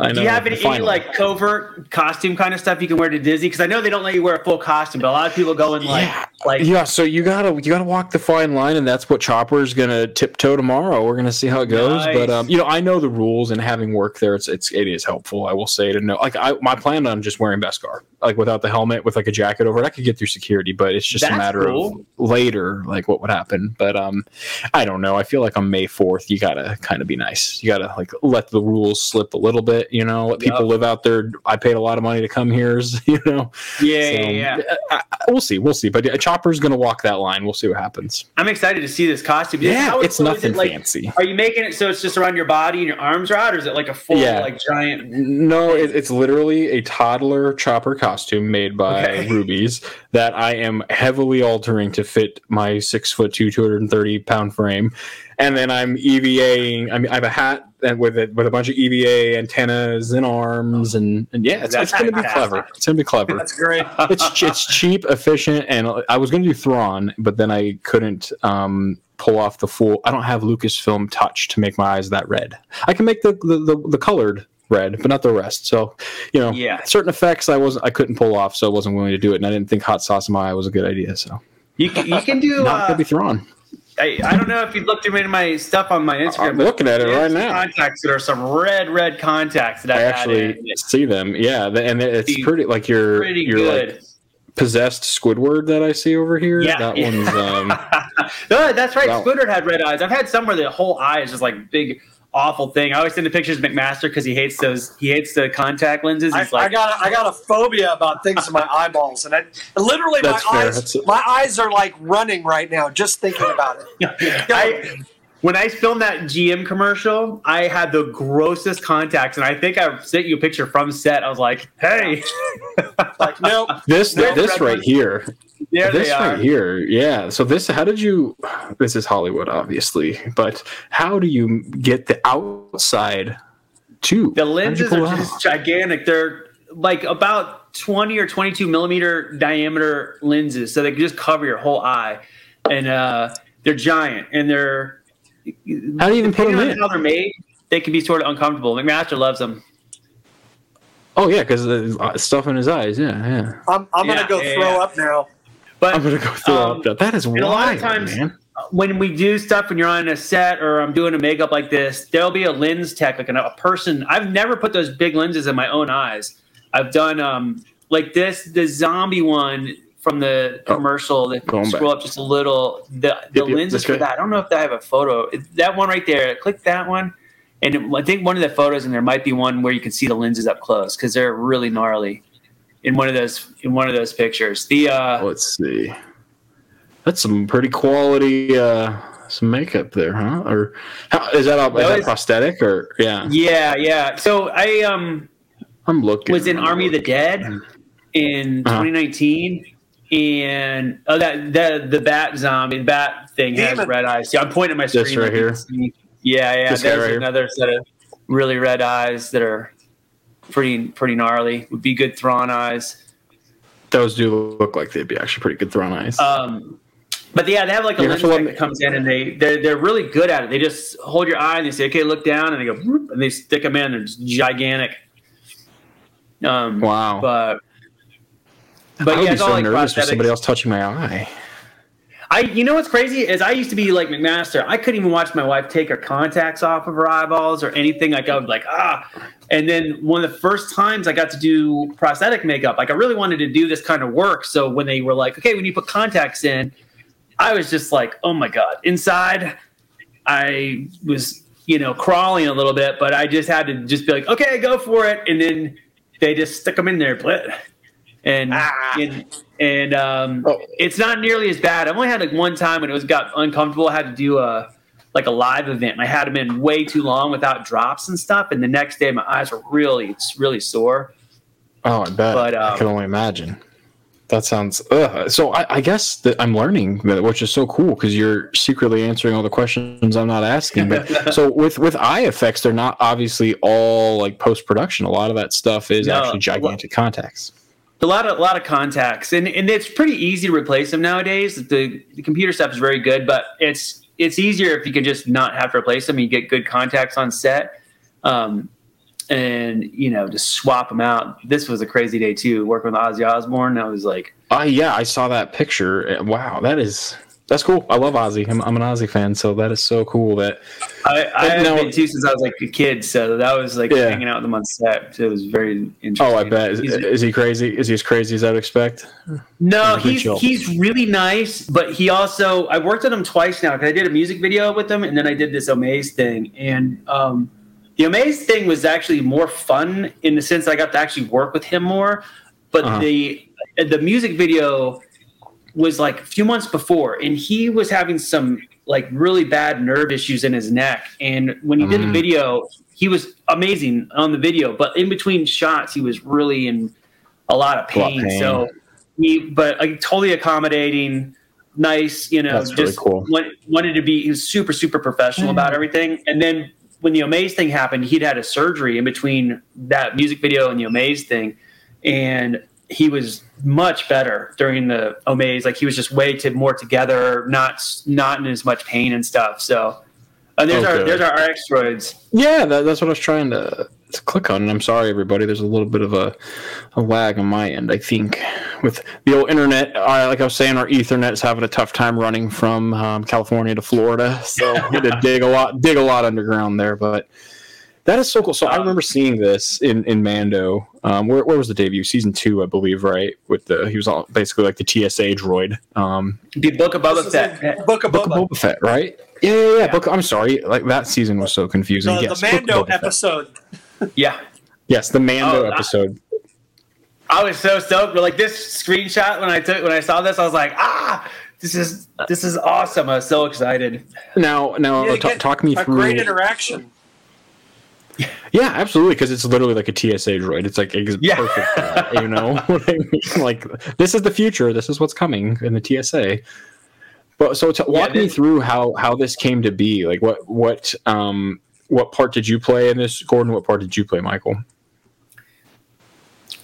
I know. Do you have any, any like covert costume kind of stuff you can wear to Disney? Because I know they don't let you wear a full costume, but a lot of people go in like Yeah. like yeah, so you gotta you gotta walk the fine line, and that's what Chopper's gonna tiptoe tomorrow. We're gonna see how it goes, Nice. but um, you know, I know the rules, and having worked there, it's it's it is helpful. I will say to know, like, I my plan on just wearing Beskar, like without the helmet, with like a jacket over it, I could get through security, but it's just a matter cool. of later, like what would happen. But um, I don't know. I feel like on May fourth, you gotta kind of be nice. You gotta like let the rules slip a little bit. You know, let people live out there. I paid a lot of money to come here. You know. yeah, So, yeah, yeah. I, I, we'll see. We'll see. But yeah, Chopper's going to walk that line. We'll see what happens. I'm excited to see this costume. Yeah, How- it's nothing it, like, fancy. Are you making it so it's just around your body and your arms are out, or is it like a full Yeah. like giant? No, it, it's literally a toddler Chopper costume made by Okay. Rubie's that I am heavily altering to fit my six foot two, 230 pound frame. And then I'm EVAing. I mean, I have a hat and with a, with a bunch of EVA antennas and arms, and, and yeah, it's, it's going to be clever. It's going to be clever. That's great. it's it's cheap, efficient, and I was going to do Thrawn, but then I couldn't um, pull off the full. I don't have Lucasfilm touch to make my eyes that red. I can make the the, the, the colored red, but not the rest. So, you know, Yeah. certain effects I wasn't I couldn't pull off, so I wasn't willing to do it, and I didn't think hot sauce in my eye was a good idea. So, You can, you can do. not Uh, gonna be Thrawn. I, I don't know if you looked through any of my stuff on my Instagram. I'm looking at it right now. Contacts that are some red, red contacts that I I've actually see them. Yeah, and it's pretty like your Pretty your good. like possessed Squidward that I see over here. Yeah, that yeah. one's um, no, that's right. That- Squidward had red eyes. I've had some where the whole eye is just like big, awful thing. I always send the pictures to McMaster because he hates those. He hates the contact lenses. I, He's like, I got a, I got a phobia about things in my eyeballs, and I, literally my fair. eyes That's- my eyes are like running right now just thinking about it. I, when I filmed that GM commercial, I had the grossest contacts, and I think I sent you a picture from set. I was like, "Hey, Like nope. this this right here. there this they are." right here yeah so this how did you this is hollywood obviously but how do you get the outside too The lenses are just gigantic. They're like about 20 or 22 millimeter diameter lenses, so they can just cover your whole eye, and uh, they're giant, and they're how do you even put them in how they're made, they can be sort of uncomfortable. McMaster loves them. Oh yeah because the stuff in his eyes yeah yeah I'm, I'm Yeah, gonna go yeah, throw yeah. up now. But i'm gonna go throw Um, up that is wild a lot of times- man when we do stuff when you're on a set or I'm doing a makeup like this, there'll be a lens tech, like a person. I've never put those big lenses in my own eyes. I've done um like this, the zombie one from the Oh, commercial. That going scroll up just a little. The the Yep, yep, lenses this for that. I don't know if I have a photo. That one right there. Click that one. And it- I think one of the photos in there might be one where you can see the lenses up close because they're really gnarly. In one of those, in one of those pictures, the uh, let's see that's some pretty quality uh some makeup there huh or how, is that, all, is That that prosthetic or yeah yeah, yeah. So I um i'm looking was in I'm Army of the. Dead in Uh-huh. 2019, and oh, that the the bat zombie, bat thing has red eyes. Yeah, I'm pointing at my This screen right like here? Yeah, yeah. This There's right another set of really red eyes that are pretty pretty gnarly. Would be good Thrawn eyes. those do look like they'd be actually pretty good Thrawn eyes Um, but yeah, they have like a Yeah, lens that comes in, and they they're they're really good at it. They just hold your eye and they say, "Okay, look down," and they go, and they stick them in. They're just gigantic. Um, wow but I but would yeah, be it's all so like nervous with somebody else touching my eye. I, you know what's crazy is I used to be like McMaster. I couldn't even watch my wife take her contacts off of her eyeballs or anything. Like I be like ah, and then one of the first times I got to do prosthetic makeup, like I really wanted to do this kind of work. So when they were like, okay, when you put contacts in, I was just like, oh my god. Inside, I was you know crawling a little bit, but I just had to just be like, okay, go for it, and then they just stick them in there, but and and, and um, Oh. it's not nearly as bad. I've only had like one time when it was got uncomfortable. I had to do a like a live event, and I had them in way too long without drops and stuff. And the next day, my eyes were really, it's really sore. Oh, I bet. But, I um, can only imagine. That sounds. Ugh. So I, I guess that I'm learning, that, which is so cool because you're secretly answering all the questions I'm not asking. But so with with eye effects, they're not obviously all like post production. A lot of that stuff is No, actually gigantic contacts. A lot of a lot of contacts, and and it's pretty easy to replace them nowadays. The, the computer stuff is very good, but it's it's easier if you can just not have to replace them. You get good contacts on set. Um, and you know just swap them out. This was a crazy day too. Working with Ozzy Osbourne, I was like, uh, yeah, I saw that picture. Wow, that is that's cool. I love Ozzy. I'm, I'm an Ozzy fan, so that is so cool. That I, I have been too since I was like a kid, so that was like yeah. hanging out with him on set. So it was very interesting. Oh, I bet. Is, is, he crazy? Is he as crazy as I'd expect? No, he's he's really nice, but he also I worked with him twice now because I did a music video with him, and then I did this Omaze thing, and um, the Omaze thing was actually more fun in the sense I got to actually work with him more, but uh-huh. the the music video was like a few months before, and he was having some like really bad nerve issues in his neck. And when he mm. did the mm. video, he was amazing on the video, but in between shots, he was really in a lot of pain. Lot pain. So he, but like totally accommodating, nice, you know, That's just really cool. wanted, wanted to be, he was super, super professional mm. about everything. And then when the Omaze thing happened, he'd had a surgery in between that music video and the Omaze thing. And he was much better during the Omaze. Like he was just way to more together, not not in as much pain and stuff. So uh, there's okay. our there's our RX droids. Yeah, that, that's what I was trying to, to click on. And I'm sorry, everybody. There's a little bit of a, a lag on my end. I think with the old internet, uh, like I was saying, our Ethernet is having a tough time running from um, California to Florida. So we had to dig a lot dig a lot underground there, but. That is so cool. So I remember seeing this in in Mando. Um, where, where was the debut? Season two, I believe, right? With the he was all, basically like the TSA droid. Um, the Book of Boba Fett. Book of Boba. Boba Fett, right? Yeah, yeah, yeah. yeah. Book. I'm sorry. Like that season was so confusing. The, yes, the Mando episode. yeah. Yes, the Mando oh, episode. I, I was so stoked. But like this screenshot when I took when I saw this, I was like, ah, this is this is awesome. I was so excited. Now, now, yeah, t- talk me a through. Great interaction. Yeah, absolutely. Because it's literally like a TSA droid. It's like it's yeah. perfect. you know, like this is the future. This is what's coming in the TSA. But so to walk yeah, me through how how this came to be. Like what what um what part did you play in this, Gordon? What part did you play, Michael?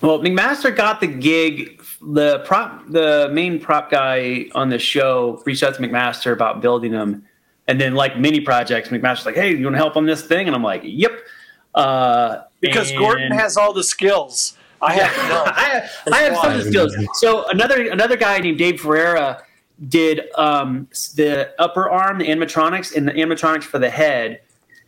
Well, McMaster got the gig. The prop, the main prop guy on the show reached out to McMaster about building them, and then like many projects, McMaster's like, "Hey, you want to help on this thing?" And I'm like, "Yep." Uh, because and, Gordon has all the skills. I have I have, I have some of the skills. So another another guy named Dave Ferreira did um, the upper arm, the animatronics, and the animatronics for the head.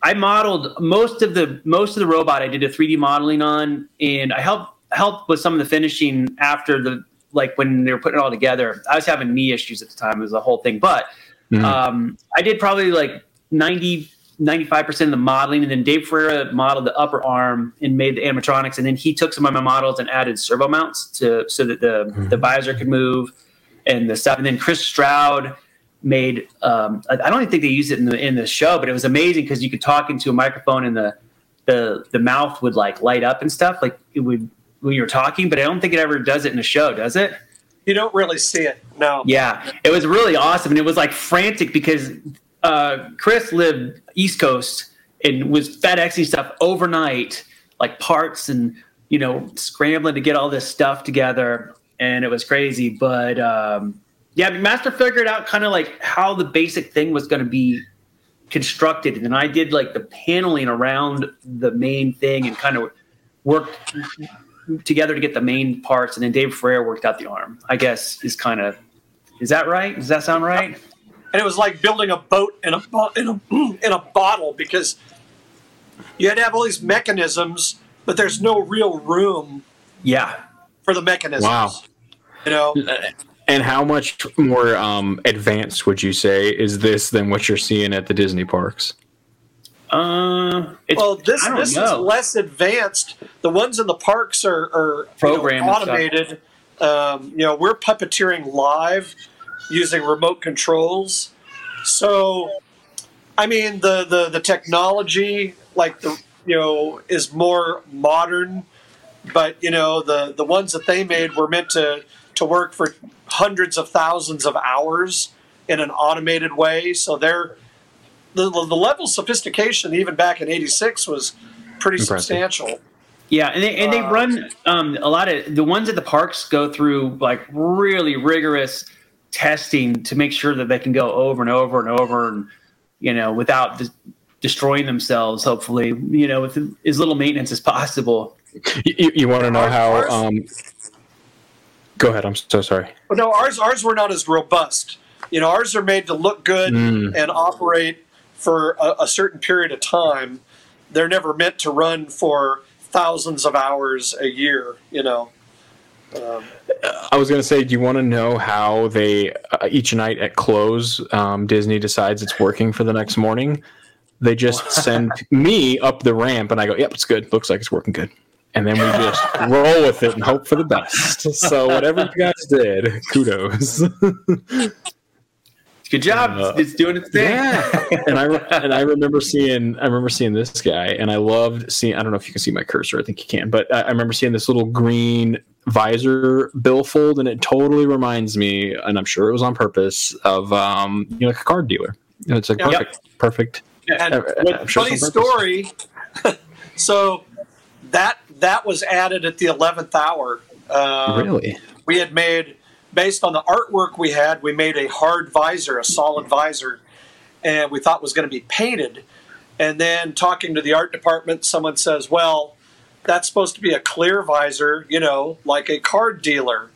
I modeled most of the most of the robot. I did a 3D modeling on, and I helped helped with some of the finishing after the like when they were putting it all together. I was having knee issues at the time; it was a whole thing. But mm-hmm. um, I did probably like 90 95% of the modeling. And then Dave Ferreira modeled the upper arm and made the animatronics. And then he took some of my models and added servo mounts to so that the, mm-hmm. the visor could move and the stuff. And then Chris Stroud made um, I don't even think they used it in the in the show, but it was amazing because you could talk into a microphone and the the the mouth would like light up and stuff. Like it would when you're talking, but I don't think it ever does it in the show, does it? You don't really see it. No. Yeah. It was really awesome. And it was like frantic because uh, Chris lived East Coast and was FedExing stuff overnight, like parts and you know scrambling to get all this stuff together, and it was crazy. But um, yeah, Master figured out kind of like how the basic thing was going to be constructed, and I did like the paneling around the main thing and kind of worked together to get the main parts, and then Dave Ferrer worked out the arm. I guess is kind of is that right? Does that sound right? And it was like building a boat in a in a in a bottle because you had to have all these mechanisms, but there's no real room. Yeah, for the mechanisms. Wow. You know. And how much more um, advanced would you say is this than what you're seeing at the Disney parks? Uh, well, this this know. is less advanced. The ones in the parks are, are you know, automated. Um, you know, we're puppeteering live using remote controls. So, I mean, the, the, the technology, like the, you know, is more modern, but you know, the, the ones that they made were meant to, to work for hundreds of thousands of hours in an automated way. So they're, the, the level of sophistication, even back in 86 was pretty Impressive. substantial. Yeah, and they, and they uh, run um, a lot of the ones at the parks go through like really rigorous testing to make sure that they can go over and over and over and you know without destroying themselves. Hopefully, you know, with as little maintenance as possible. You, you want to know how? Um, go ahead. I'm so sorry. Well, no, ours ours were not as robust. You know, ours are made to look good Mm. and operate for a, a certain period of time. They're never meant to run for thousands of hours a year. You know, um, I was going to say, do you want to know how they uh, each night at close um, Disney decides it's working for the next morning? They just send me up the ramp, and I go, "Yep, it's good. Looks like it's working good." And then we just roll with it and hope for the best. So whatever you guys did, kudos. Good job. Uh, it's doing its thing. Yeah, and I and I remember seeing I remember seeing this guy, and I loved seeing. I don't know if you can see my cursor. I think you can, but I, I remember seeing this little green visor billfold, and it totally reminds me, and I'm sure it was on purpose, of um, you know, like a card dealer. You know, it's like Yep. perfect, perfect. and Uh, uh, funny story. so that that was added at the eleventh hour. Uh, Really? we had made based on the artwork we had we made a hard visor a solid visor and we thought was going to be painted and then talking to the art department someone says well that's supposed to be a clear visor you know like a card dealer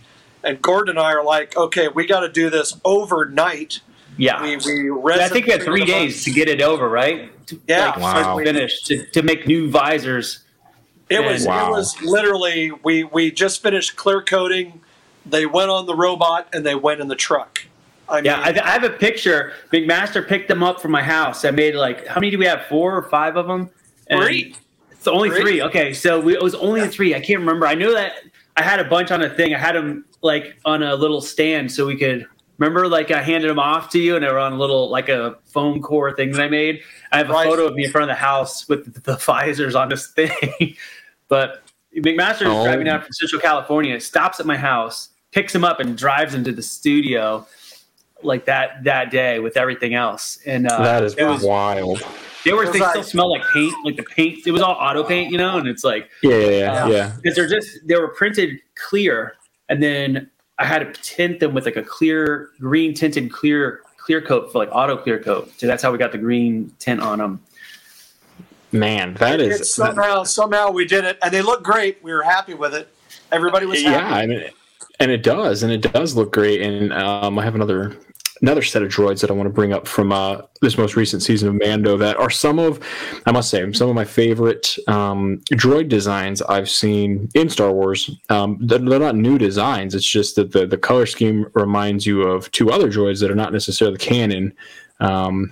and gordon and i are like okay we got to do this overnight Yeah. we, we I think we had three resin- days to get it over, right? To, Yeah. like, Wow. start to finish to, to make new visors. It was Wow. it was literally we we just finished clear coating. They went on the robot and they went in the truck. I mean, Yeah, I, I have a picture. McMaster picked them up from my house. I made like how many do we have? Four or five of them? And Three. It's only Three. three. Okay, so we, it was only three. I can't remember. I know that I had a bunch on a thing. I had them like on a little stand so we could remember. Like I handed them off to you, and they were on a little like a foam core thing that I made. I have a Right. photo of me in front of the house with the, the visors on this thing. but McMaster is Oh. driving down from Central California, stops at my house, picks him up, and drives him to the studio like that that day with everything else. And uh, that is it was, wild. They were they like- still smell like paint, like the paint. It was all auto paint, you know, and it's like Yeah, yeah, yeah. Uh, yeah. because they're just they were printed clear, and then I had to tint them with like a clear green tinted clear clear coat for like auto clear coat. So that's how we got the green tint on them. Man, that it's is somehow somehow we did it, and they look great. We were happy with it. Everybody was yeah happy. I mean, and it does and it does look great and um, i have another another set of droids that i want to bring up from uh, this most recent season of mando that are some of i must say some of my favorite um, droid designs i've seen in star wars. Um, they're, they're not new designs it's just that the, the color scheme reminds you of two other droids that are not necessarily canon. Um,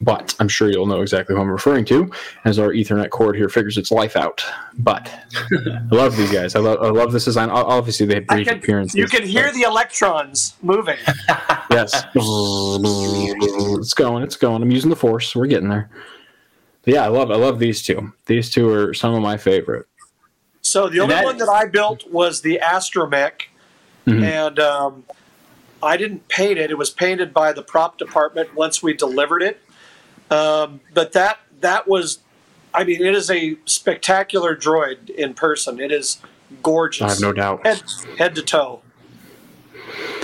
but I'm sure you'll know exactly who I'm referring to, as our Ethernet cord here figures its life out. But I love these guys. I love, I love this design. Obviously, they have brief can, appearances. you can hear but the electrons moving. yes, it's going, it's going. I'm using the force. We're getting there. But yeah, I love, I love these two. These two are some of my favorite. So the only that- one that I built was the Astromech, Mhm. and um, I didn't paint it. It was painted by the prop department once we delivered it. Um, but that that was, I mean, it is a spectacular droid in person. It is gorgeous. I have no doubt. head head to toe.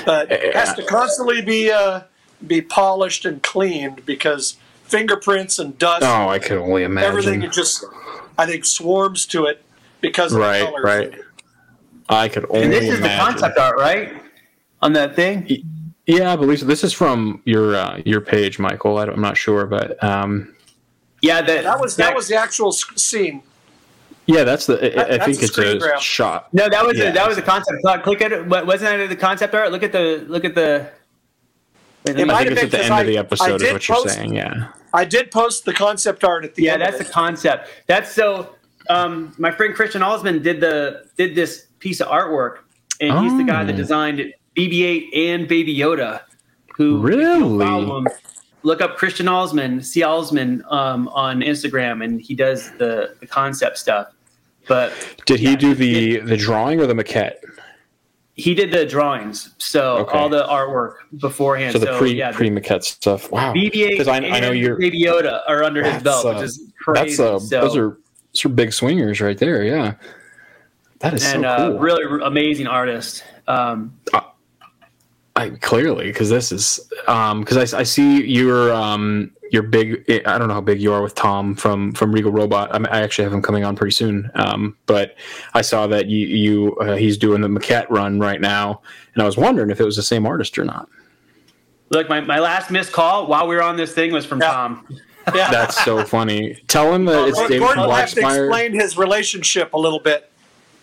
But it has to constantly be uh, be polished and cleaned because fingerprints and dust, Oh, I can only imagine. everything it just I think swarms to it because of the right, colors. right. I could only And this is the concept art, right? On that thing. Yeah, I believe so. This is from your uh, your page, Michael. I I'm not sure, but um, Yeah, that, That was that was the actual s- scene. yeah, that's the. I, That- I that's think a it's a grab. shot. no. That was Yeah. a, that was a concept. art. Click at it. Wasn't that the concept art? Look at the look at the. Wait, It I might think have it's at been the end of the I- I episode, is did what you're saying. Yeah. I did post the concept art at the yeah, end. that's of the it. concept. That's so. Um, my friend Christian Alzmann did the did this piece of artwork, and he's the guy that designed designed BB-8 and Baby Yoda. Who Really? him, look up Christian Alzmann, C Alzmann um, on Instagram, and he does the, the concept stuff. But Did he do the the drawing or the maquette? he did the drawings, so Okay. all the artwork beforehand. So the pre yeah, pre maquette stuff. Wow. BB-8 Because I, I know and you're. Baby Yoda are under his belt, uh, which is crazy. That's uh, so, those are those are big swingers right there. Yeah. That is and so uh, really r- amazing artist. Um, I clearly because this is um because I, I see your um your big I don't know how big you are with Tom from from Regal Robot. I, mean, I actually have him coming on pretty soon. Um, but I saw that you you uh, he's doing the maquette run right now, and I was wondering if it was the same artist or not. Look, my, my last missed call while we were on this thing was from Yeah. Tom. Yeah. That's so funny. Tell him that it's Gordon David from will have to explain his relationship a little bit.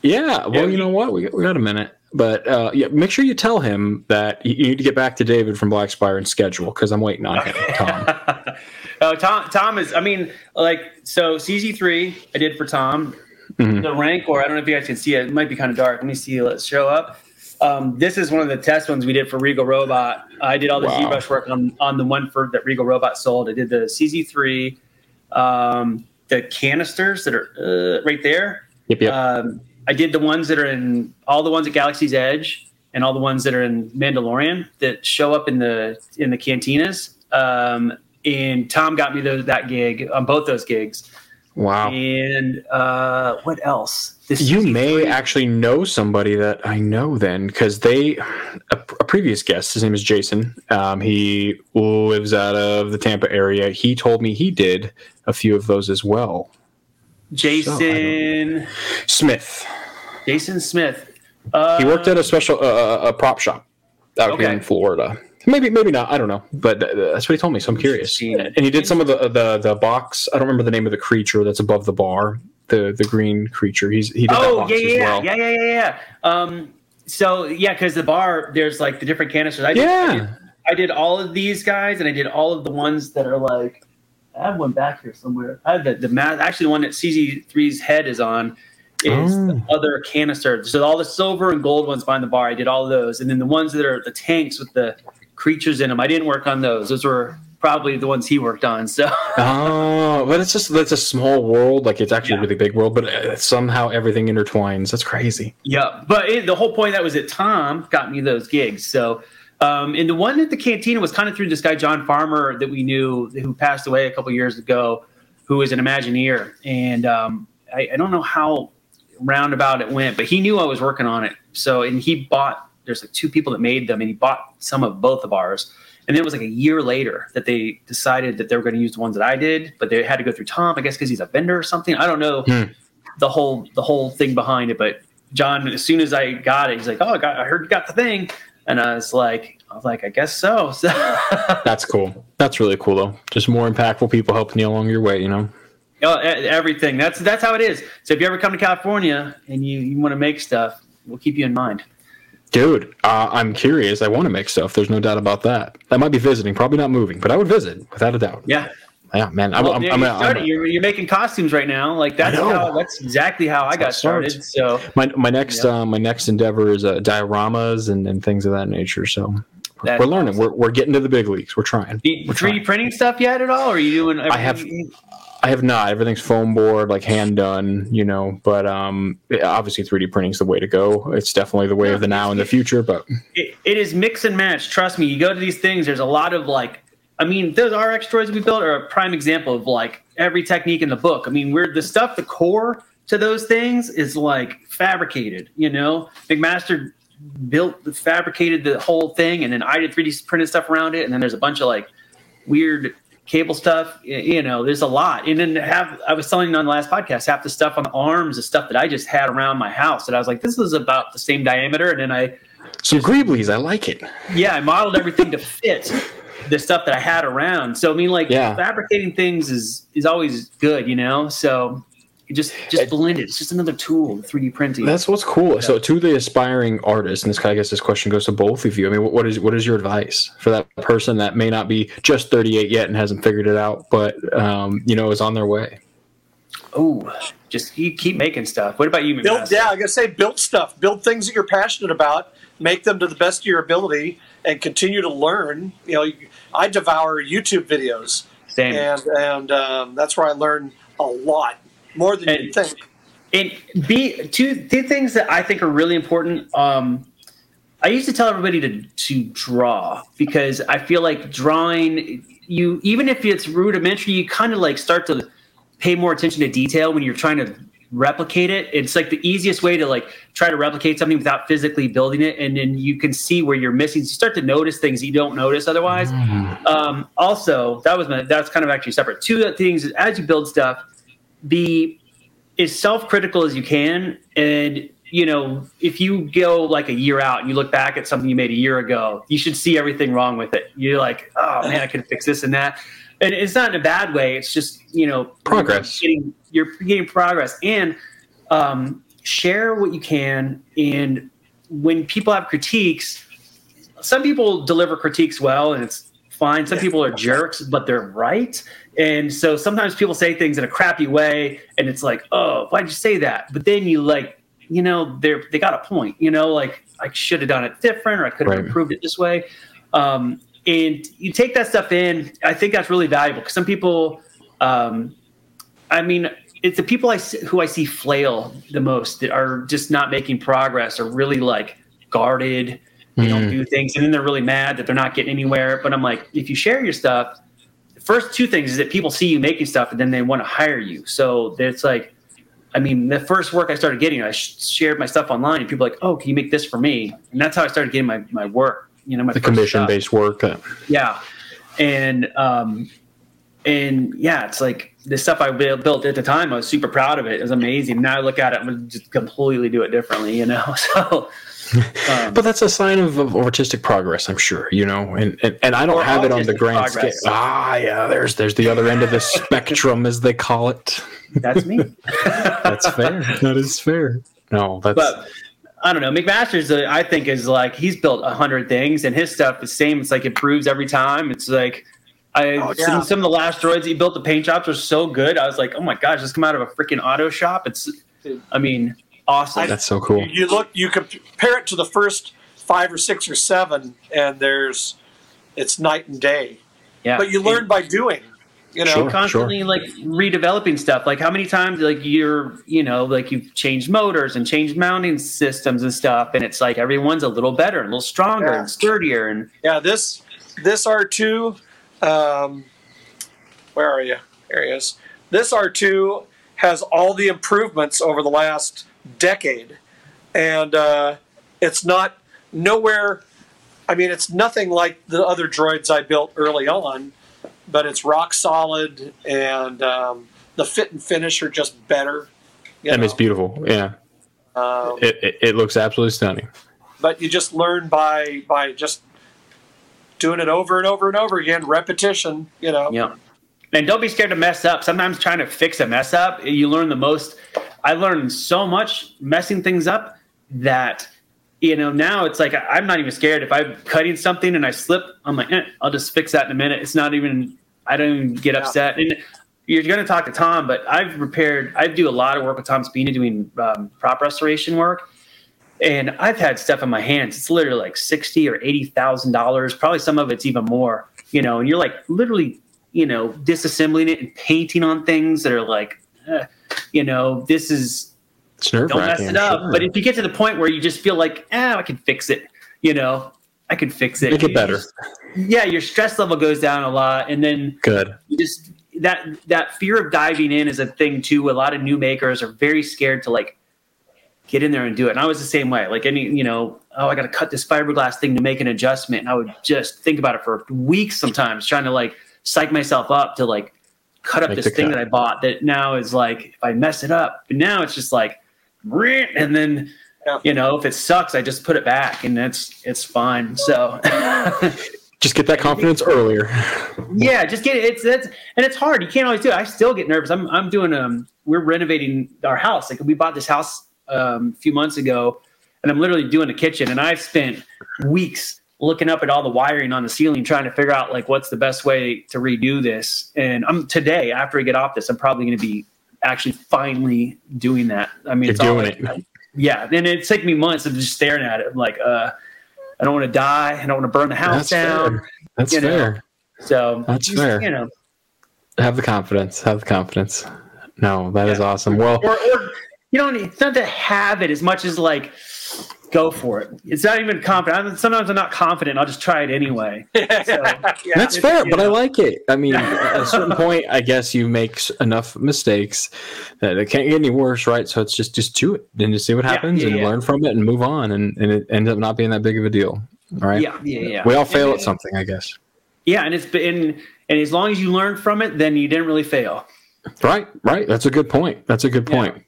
Yeah, well, Yeah, you know what? We got, we got a minute, but uh, yeah, make sure you tell him that you need to get back to David from Blackspire and schedule because I'm waiting on him. Tom. Oh, Tom. Tom is. I mean, like so. CZ three I did for Tom. Mhm. The Rancor. I don't know if you guys can see it. It might be kind of dark. Let me see. Let's show up. Um, this is one of the test ones we did for Regal Robot. I did all the Wow. ZBrush work on on the one for that Regal Robot sold. I did the CZ three, um, the canisters that are uh, right there. Yep, yep. Um, I did the ones that are in all the ones at Galaxy's Edge and all the ones that are in Mandalorian that show up in the in the cantinas. Um, and Tom got me those, that gig on both those gigs. wow. And uh, what else? This You CZ3 may actually know somebody that I know then, because they, a, a previous guest, his name is Jason. Um, he lives out of the Tampa area. He told me he did a few of those as well. Jason Smith. Jason Smith. Uh, He worked at a special uh, a prop shop out here in Florida. Maybe, maybe not. I don't know, but that's what he told me. So I'm curious. And he did some of the the the box. I don't remember the name of the creature that's above the bar. The the green creature. He's he did that Oh box yeah, as yeah, well. yeah, yeah, yeah, yeah. Um, so yeah, because the bar there's like the different canisters. I did, Yeah. I did, I did all of these guys, and I did all of the ones that are like. I have one back here somewhere. I have the the ma- actually the one that CZ3's head is on is Oh. the other canister. So all the silver and gold ones behind the bar, I did all those, and then the ones that are the tanks with the creatures in them, I didn't work on those. Those were probably the ones he worked on. So Oh, but it's just that's a small world. Like it's actually Yeah. a really big world, but uh, somehow everything intertwines. That's crazy. Yeah, but it, the whole point that was that Tom got me those gigs. So, um, and the one at the cantina was kind of through this guy John Farmer that we knew who passed away a couple years ago, who was an Imagineer, and um, I, I don't know how roundabout it went, but he knew I was working on it. So, and he bought. There's like two people that made them, and he bought some of both of ours. And then it was like a year later that they decided that they were going to use the ones that I did, but they had to go through Tom, I guess, because he's a vendor or something. I don't know Hmm. the whole the whole thing behind it, but John, as soon as I got it, he's like, "Oh, I got, I heard you got the thing," and I was like, "I was like, I guess so." So, That's cool. That's really cool though. Just more impactful people helping you along your way. You know. Oh, everything. That's that's how it is. So, if you ever come to California and you you want to make stuff, we'll keep you in mind. Dude, uh, I'm curious. I want to make stuff. There's no doubt about that. I might be visiting, probably not moving, but I would visit without a doubt. Yeah, Yeah, man. I'm, well, I'm, I'm, I'm- you're, you're making costumes right now. Like that's how that's exactly how I how got starts. started. So my my next Yeah. uh, my next endeavor is uh, dioramas and, and things of that nature. So we're, That's we're learning. awesome. We're, we're getting to the big leagues. We're trying. We're 3D trying. printing stuff yet at all? Or are you doing? I have- everything- I have not. Everything's foam board, like hand done, you know. But um, obviously, 3D printing is the way to go. It's definitely the way of the now and the future. But it, it is mix and match. Trust me, you go to these things. There's a lot of like, I mean, those RX droids we built are a prime example of like every technique in the book. I mean, we're the stuff, the core to those things is like fabricated. You know, McMaster built, fabricated the whole thing, and then I did 3D printed stuff around it, and then there's a bunch of like weird cable stuff. You know, there's a lot. And then have I was telling you on the last podcast, half the stuff on the arms is stuff that I just had around my house that I was like, this is about the same diameter, and then I some Greeblies, I like it. yeah, I modeled everything to fit the stuff that I had around. So I mean, like Yeah. fabricating things is is always good, you know. So you just just blend it. It's just another tool, 3D printing. That's what's cool. So, to the aspiring artist, and this guy I guess this question goes to both of you. I mean, what, what is what is your advice for that person that may not be just 38 yet and hasn't figured it out, but um, you know is on their way? oh, just you keep making stuff. What about you, Build, McMaster? yeah, I gotta say, build stuff. Build things that you're passionate about. Make them to the best of your ability, and continue to learn. You know, I devour YouTube videos, Same. and and um, that's where I learn a lot more than And- you think. and be two two things that I think are really important. Um, I used to tell everybody to to draw because I feel like drawing you even if it's rudimentary, you kind of like start to pay more attention to detail when you're trying to replicate it. It's like the easiest way to like try to replicate something without physically building it, and then you can see where you're missing. So you start to notice things you don't notice otherwise. Mm-hmm. Um, also, that was my that's kind of actually separate. Two things is as you build stuff, be as self-critical as you can, and you know if you go like a year out and you look back at something you made a year ago, you should see everything wrong with it. You're like, oh man, I could fix this and that. And it's not in a bad way. It's just you know Progress. You're getting, you're getting progress and um, share what you can. And when people have critiques, some people deliver critiques well, and it's fine. Some people are jerks, but they're right. And so sometimes people say things in a crappy way, and it's like, oh, why'd you say that? But then you like, you know, they're they got a point. You know, like I should have done it different, or I could have Right. improved it this way. Um, and you take that stuff in. I think that's really valuable because some people, um, I mean, it's the people I see, who I see flail the most that are just not making progress, or really like guarded. They don't do things, and then they're really mad that they're not getting anywhere. But I'm like, if you share your stuff, first two things is that people see you making stuff, and then they want to hire you. So it's like, I mean, the first work I started getting, I sh- shared my stuff online, and people were like, oh, can you make this for me? And that's how I started getting my my work. You know, my The commission based work. Yeah, and um, and yeah, it's like the stuff I built built at the time. I was super proud of it. It was amazing. Now I look at it, I'm gonna just completely do it differently. You know, so. Um, But that's a sign of, of artistic progress, I'm sure. You know, and and, and I don't have it on the grand scale. Ah, yeah. There's there's the other end of the spectrum, as they call it. that's me. That's fair. that is fair. No, that's but I don't know. McMaster's, uh, I think, is like he's built a hundred things, and his stuff the same. It's like improves every time. It's like I Oh, yeah. some, some of the last droids he built, the paint jobs are so good. I was like, oh my gosh, this come out of a freaking auto shop. It's, I mean, awesome. that's so cool. You look, you compare it to the first five or six or seven, and there's it's night and day. yeah, But you learn by doing. You know, Sure. constantly like redeveloping stuff. Like how many times like you're you know like you've changed motors and changed mounting systems and stuff, and it's like everyone's a little better, and a little stronger Yeah. and sturdier, and Yeah, this this R two, um, where are you? There he is. This R two has all the improvements over the last decade, and uh, it's not nowhere. I mean, it's nothing like the other droids I built early on, but it's rock solid, and um, the fit and finish are just better. you And it's beautiful. Yeah, Um, it, it, it looks absolutely stunning. but you just learn by by just doing it over and over and over again, repetition. You know. Yeah. And don't be scared to mess up. Sometimes trying to fix a mess up, you learn the most. I learned so much messing things up that, you know, now it's like I'm not even scared. If I'm cutting something and I slip, I'm like, eh, I'll just fix that in a minute. It's not even, I don't even get Yeah. upset. And you're going to talk to Tom, but I've repaired, I do a lot of work with Tom Spina doing um, prop restoration work. And I've had stuff in my hands. It's literally like sixty or eighty thousand dollars. Probably some of it's even more. You know, and you're like literally, you know, disassembling it and painting on things that are like, eh, you know, this is don't mess it up. But if you get to the point where you just feel like, ah, I can fix it. You know, I can fix it. make it better. just- yeah, your stress level goes down a lot, and then Good. you just that that fear of diving in is a thing too. A lot of new makers are very scared to like get in there and do it. And I was the same way. Like any, you know, oh, I got to cut this fiberglass thing to make an adjustment. And I would just think about it for weeks sometimes, trying to like psych myself up to like cut up Make this thing cut. that I bought. That now is like if I mess it up, but now it's just like, and then. Yeah. You know, if it sucks, I just put it back, and it's it's fine. So, Just get that confidence earlier. yeah just get it it's that's and it's hard you can't always do it i still get nervous i'm, I'm doing um we're renovating our house like we bought this house um, a few months ago and i'm literally doing the kitchen and i've spent weeks looking up at all the wiring on the ceiling trying to figure out like what's the best way to redo this and i'm today after i get off this i'm probably going to be actually finally doing that i mean You're it's all doing like- it. yeah and it took me months of just staring at it I'm like uh i don't want to die i don't want to burn the house That's down fair. That's you know. fair. so That's just, fair. you know Have the confidence. Have the confidence. No, that is awesome. Well, or, or you don't it's not to have it as much as like go for it. It's not even confident. I'm, sometimes I'm not confident. I'll just try it anyway. So, yeah. That's fair, but I like it. I mean, at a certain point, I guess you make enough mistakes that it can't get any worse, right? So it's just just do it and just see what happens yeah, and yeah. learn from it and move on, and, and it ends up not being that big of a deal, right? yeah, yeah, yeah. We all fail And- at something, I guess. Yeah, and it's been and as long as you learn from it, then you didn't really fail. Right, right. That's a good point. That's a good point.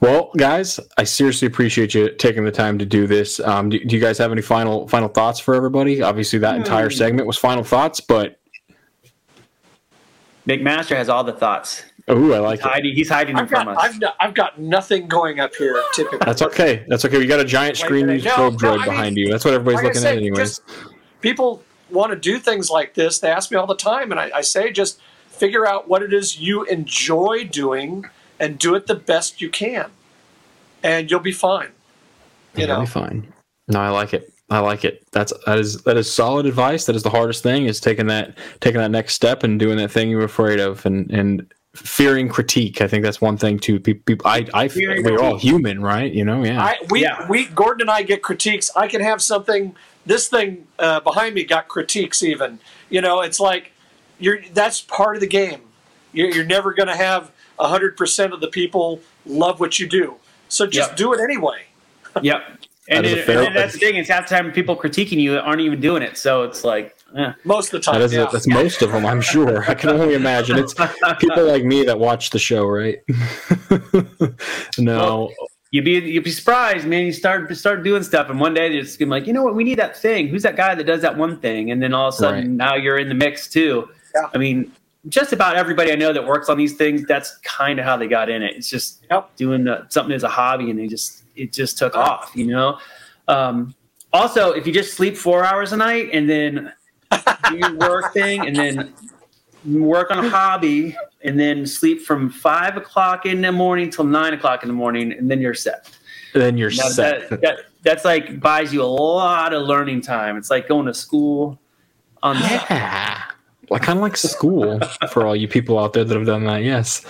Well, guys, I seriously appreciate you taking the time to do this. Um, do, do you guys have any final final thoughts for everybody? Obviously, that entire segment was final thoughts, but McMaster has all the thoughts. oh, I like He's it. hiding, he's hiding them I've got, from us. I've, got- I've got nothing going up here typically. That's okay. That's okay. We got a giant screen minute. use No, probe no, droid I mean, behind you. That's what everybody's Like looking said, at, anyways. people want to do things like this. They ask me all the time, and I, I say just figure out what it is you enjoy doing and do it the best you can, and you'll be fine. You You'll know, be fine. No, I like it. I like it. That's that is that is solid advice. That is the hardest thing is taking that taking that next step and doing that thing you're afraid of and and fearing critique. I think that's one thing too. People, people I I Fearing we're all human, right? You know, yeah. I we Yeah. we Gordon and I get critiques. I can have something. This thing uh, behind me got critiques. Even you know, it's like you're that's part of the game. You're, you're never going to have hundred percent of the people love what you do. So just Yep. do it anyway. Yep. And, That is it- fair- and that's the thing. It's half the time people critiquing you aren't even doing it. So it's like, eh. Most of the time, that is yeah. that's most of them, I'm sure. I can only imagine. It's people like me that watch the show, right? no, you'd be you'd be surprised, man. You start start doing stuff, and one day they're just gonna be like, you know what, we need that thing. Who's that guy that does that one thing? And then all of a sudden, Right. now you're in the mix too. Yeah. I mean, just about everybody I know that works on these things, that's kind of how they got in it. It's just Yep. doing the, something as a hobby, and they just it just took off, you know. Um, also, if you just sleep four hours a night and then do your work thing, and then work on a hobby, and then sleep from five o'clock in the morning till nine o'clock in the morning, and then you're set. then you're Now, set. that, that, that's like buys you a lot of learning time. It's like going to school on yeah. Like kind of like school for all you people out there that have done that. Yes.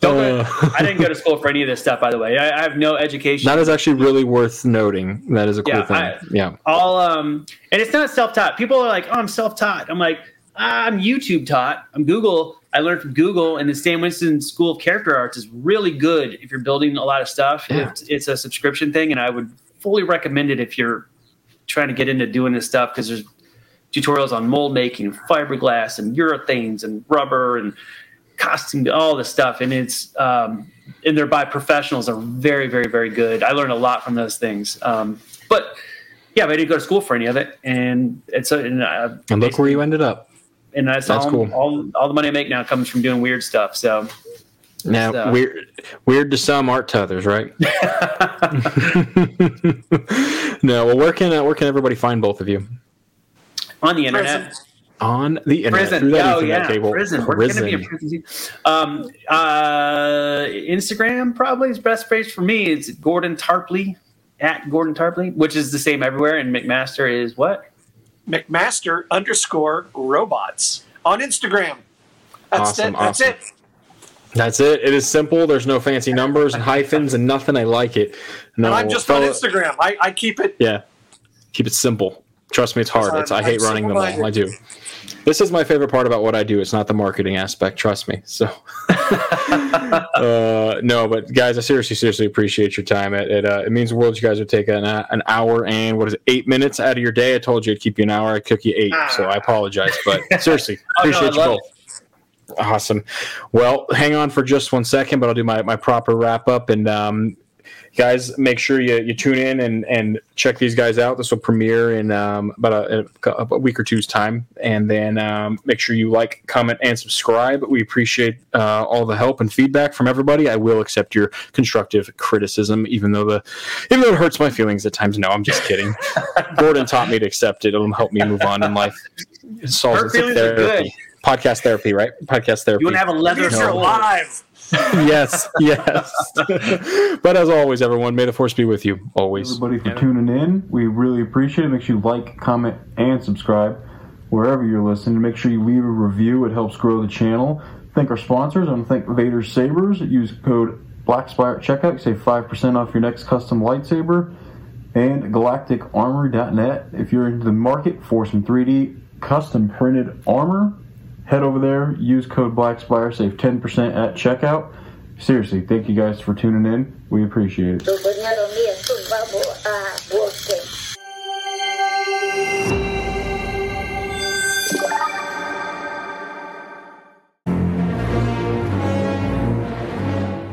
Don't Uh, I didn't go to school for any of this stuff, by the way. I, I have no education. That is actually really worth noting. That is a cool Yeah, thing. I- yeah. all um and it's not self-taught people are like oh i'm self-taught i'm like i'm youtube taught i'm google i learned from google and the stan winston school of character arts is really good if you're building a lot of stuff Yeah. it's, it's a subscription thing and i would fully recommend it if you're trying to get into doing this stuff because there's tutorials on mold making fiberglass and urethanes and rubber and costume all this stuff and it's um and they're by professionals are very very very good i learned a lot from those things um but yeah, but I didn't go to school for any of it, and it's a, and, uh, And look where you ended up. and that's, That's all, cool. all all the money I make now comes from doing weird stuff. So Now, So- weird, weird to some, art to others, right? no. Well, where can uh, where can everybody find both of you on the internet, Prison. on the internet prison, through that oh Ethernet yeah, cable? prison. We're gonna be a prison. Um, uh, Instagram probably is best place for me. It's Gordon Tarpley at Gordon Tarpley, which is the same everywhere. And McMaster is what? McMaster underscore robots on Instagram. That's Awesome, it. That's awesome. it. That's it. It is simple. There's no fancy numbers and hyphens and nothing. I like it. No, And I'm just on Instagram. I, I keep it. Yeah. Keep it simple. Trust me, it's hard. It's, I hate I'm running them all. I do. This is my favorite part about what I do. It's not the marketing aspect. Trust me. So, uh, no, but guys, I seriously, seriously appreciate your time. It it, uh, it means the world. You guys would take an, an hour and what is it, eight minutes out of your day. I told you I'd keep you an hour. I took you eight, so I apologize. But seriously, Oh, no, appreciate you both. Awesome. Well, hang on for just one second, but I'll do my, my proper wrap up. And um, guys, make sure you, you tune in and, and check these guys out. This will premiere in um, about a, a, a week or two's time. And then um, make sure you like, comment, and subscribe. We appreciate uh, all the help and feedback from everybody. I will accept your constructive criticism, even though the even though it hurts my feelings at times. No, I'm just kidding. Gordon taught me to accept it. It'll help me move on in life. It solves Hurt it's like feelings are therapy. Podcast therapy, right? Podcast therapy. You want to have a leather These are sword. live. yes, yes. but as always, everyone, may the force be with you always. everybody for tuning in. We really appreciate it. Make sure you like, comment, and subscribe wherever you're listening. Make sure you leave a review. It helps grow the channel. Thank our sponsors. I want to thank Vader Sabers. Use code BlackSpire at checkout. You save 5% off your next custom lightsaber. and galacticarmory.net. If you're in the market for some 3D custom printed armor, head over there, use code BlackSpire, save 10% at checkout. Seriously, thank you guys for tuning in. We appreciate it.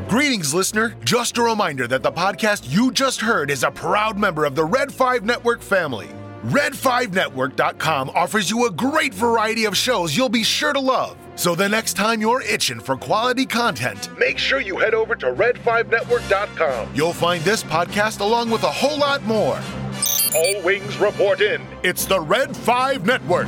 Greetings, listener. Just a reminder that the podcast you just heard is a proud member of the Red 5 Network family. Red5Network.com offers you a great variety of shows you'll be sure to love. So the next time you're itching for quality content, make sure you head over to Red5Network.com. You'll find this podcast along with a whole lot more. All wings report in. It's the Red 5 Network.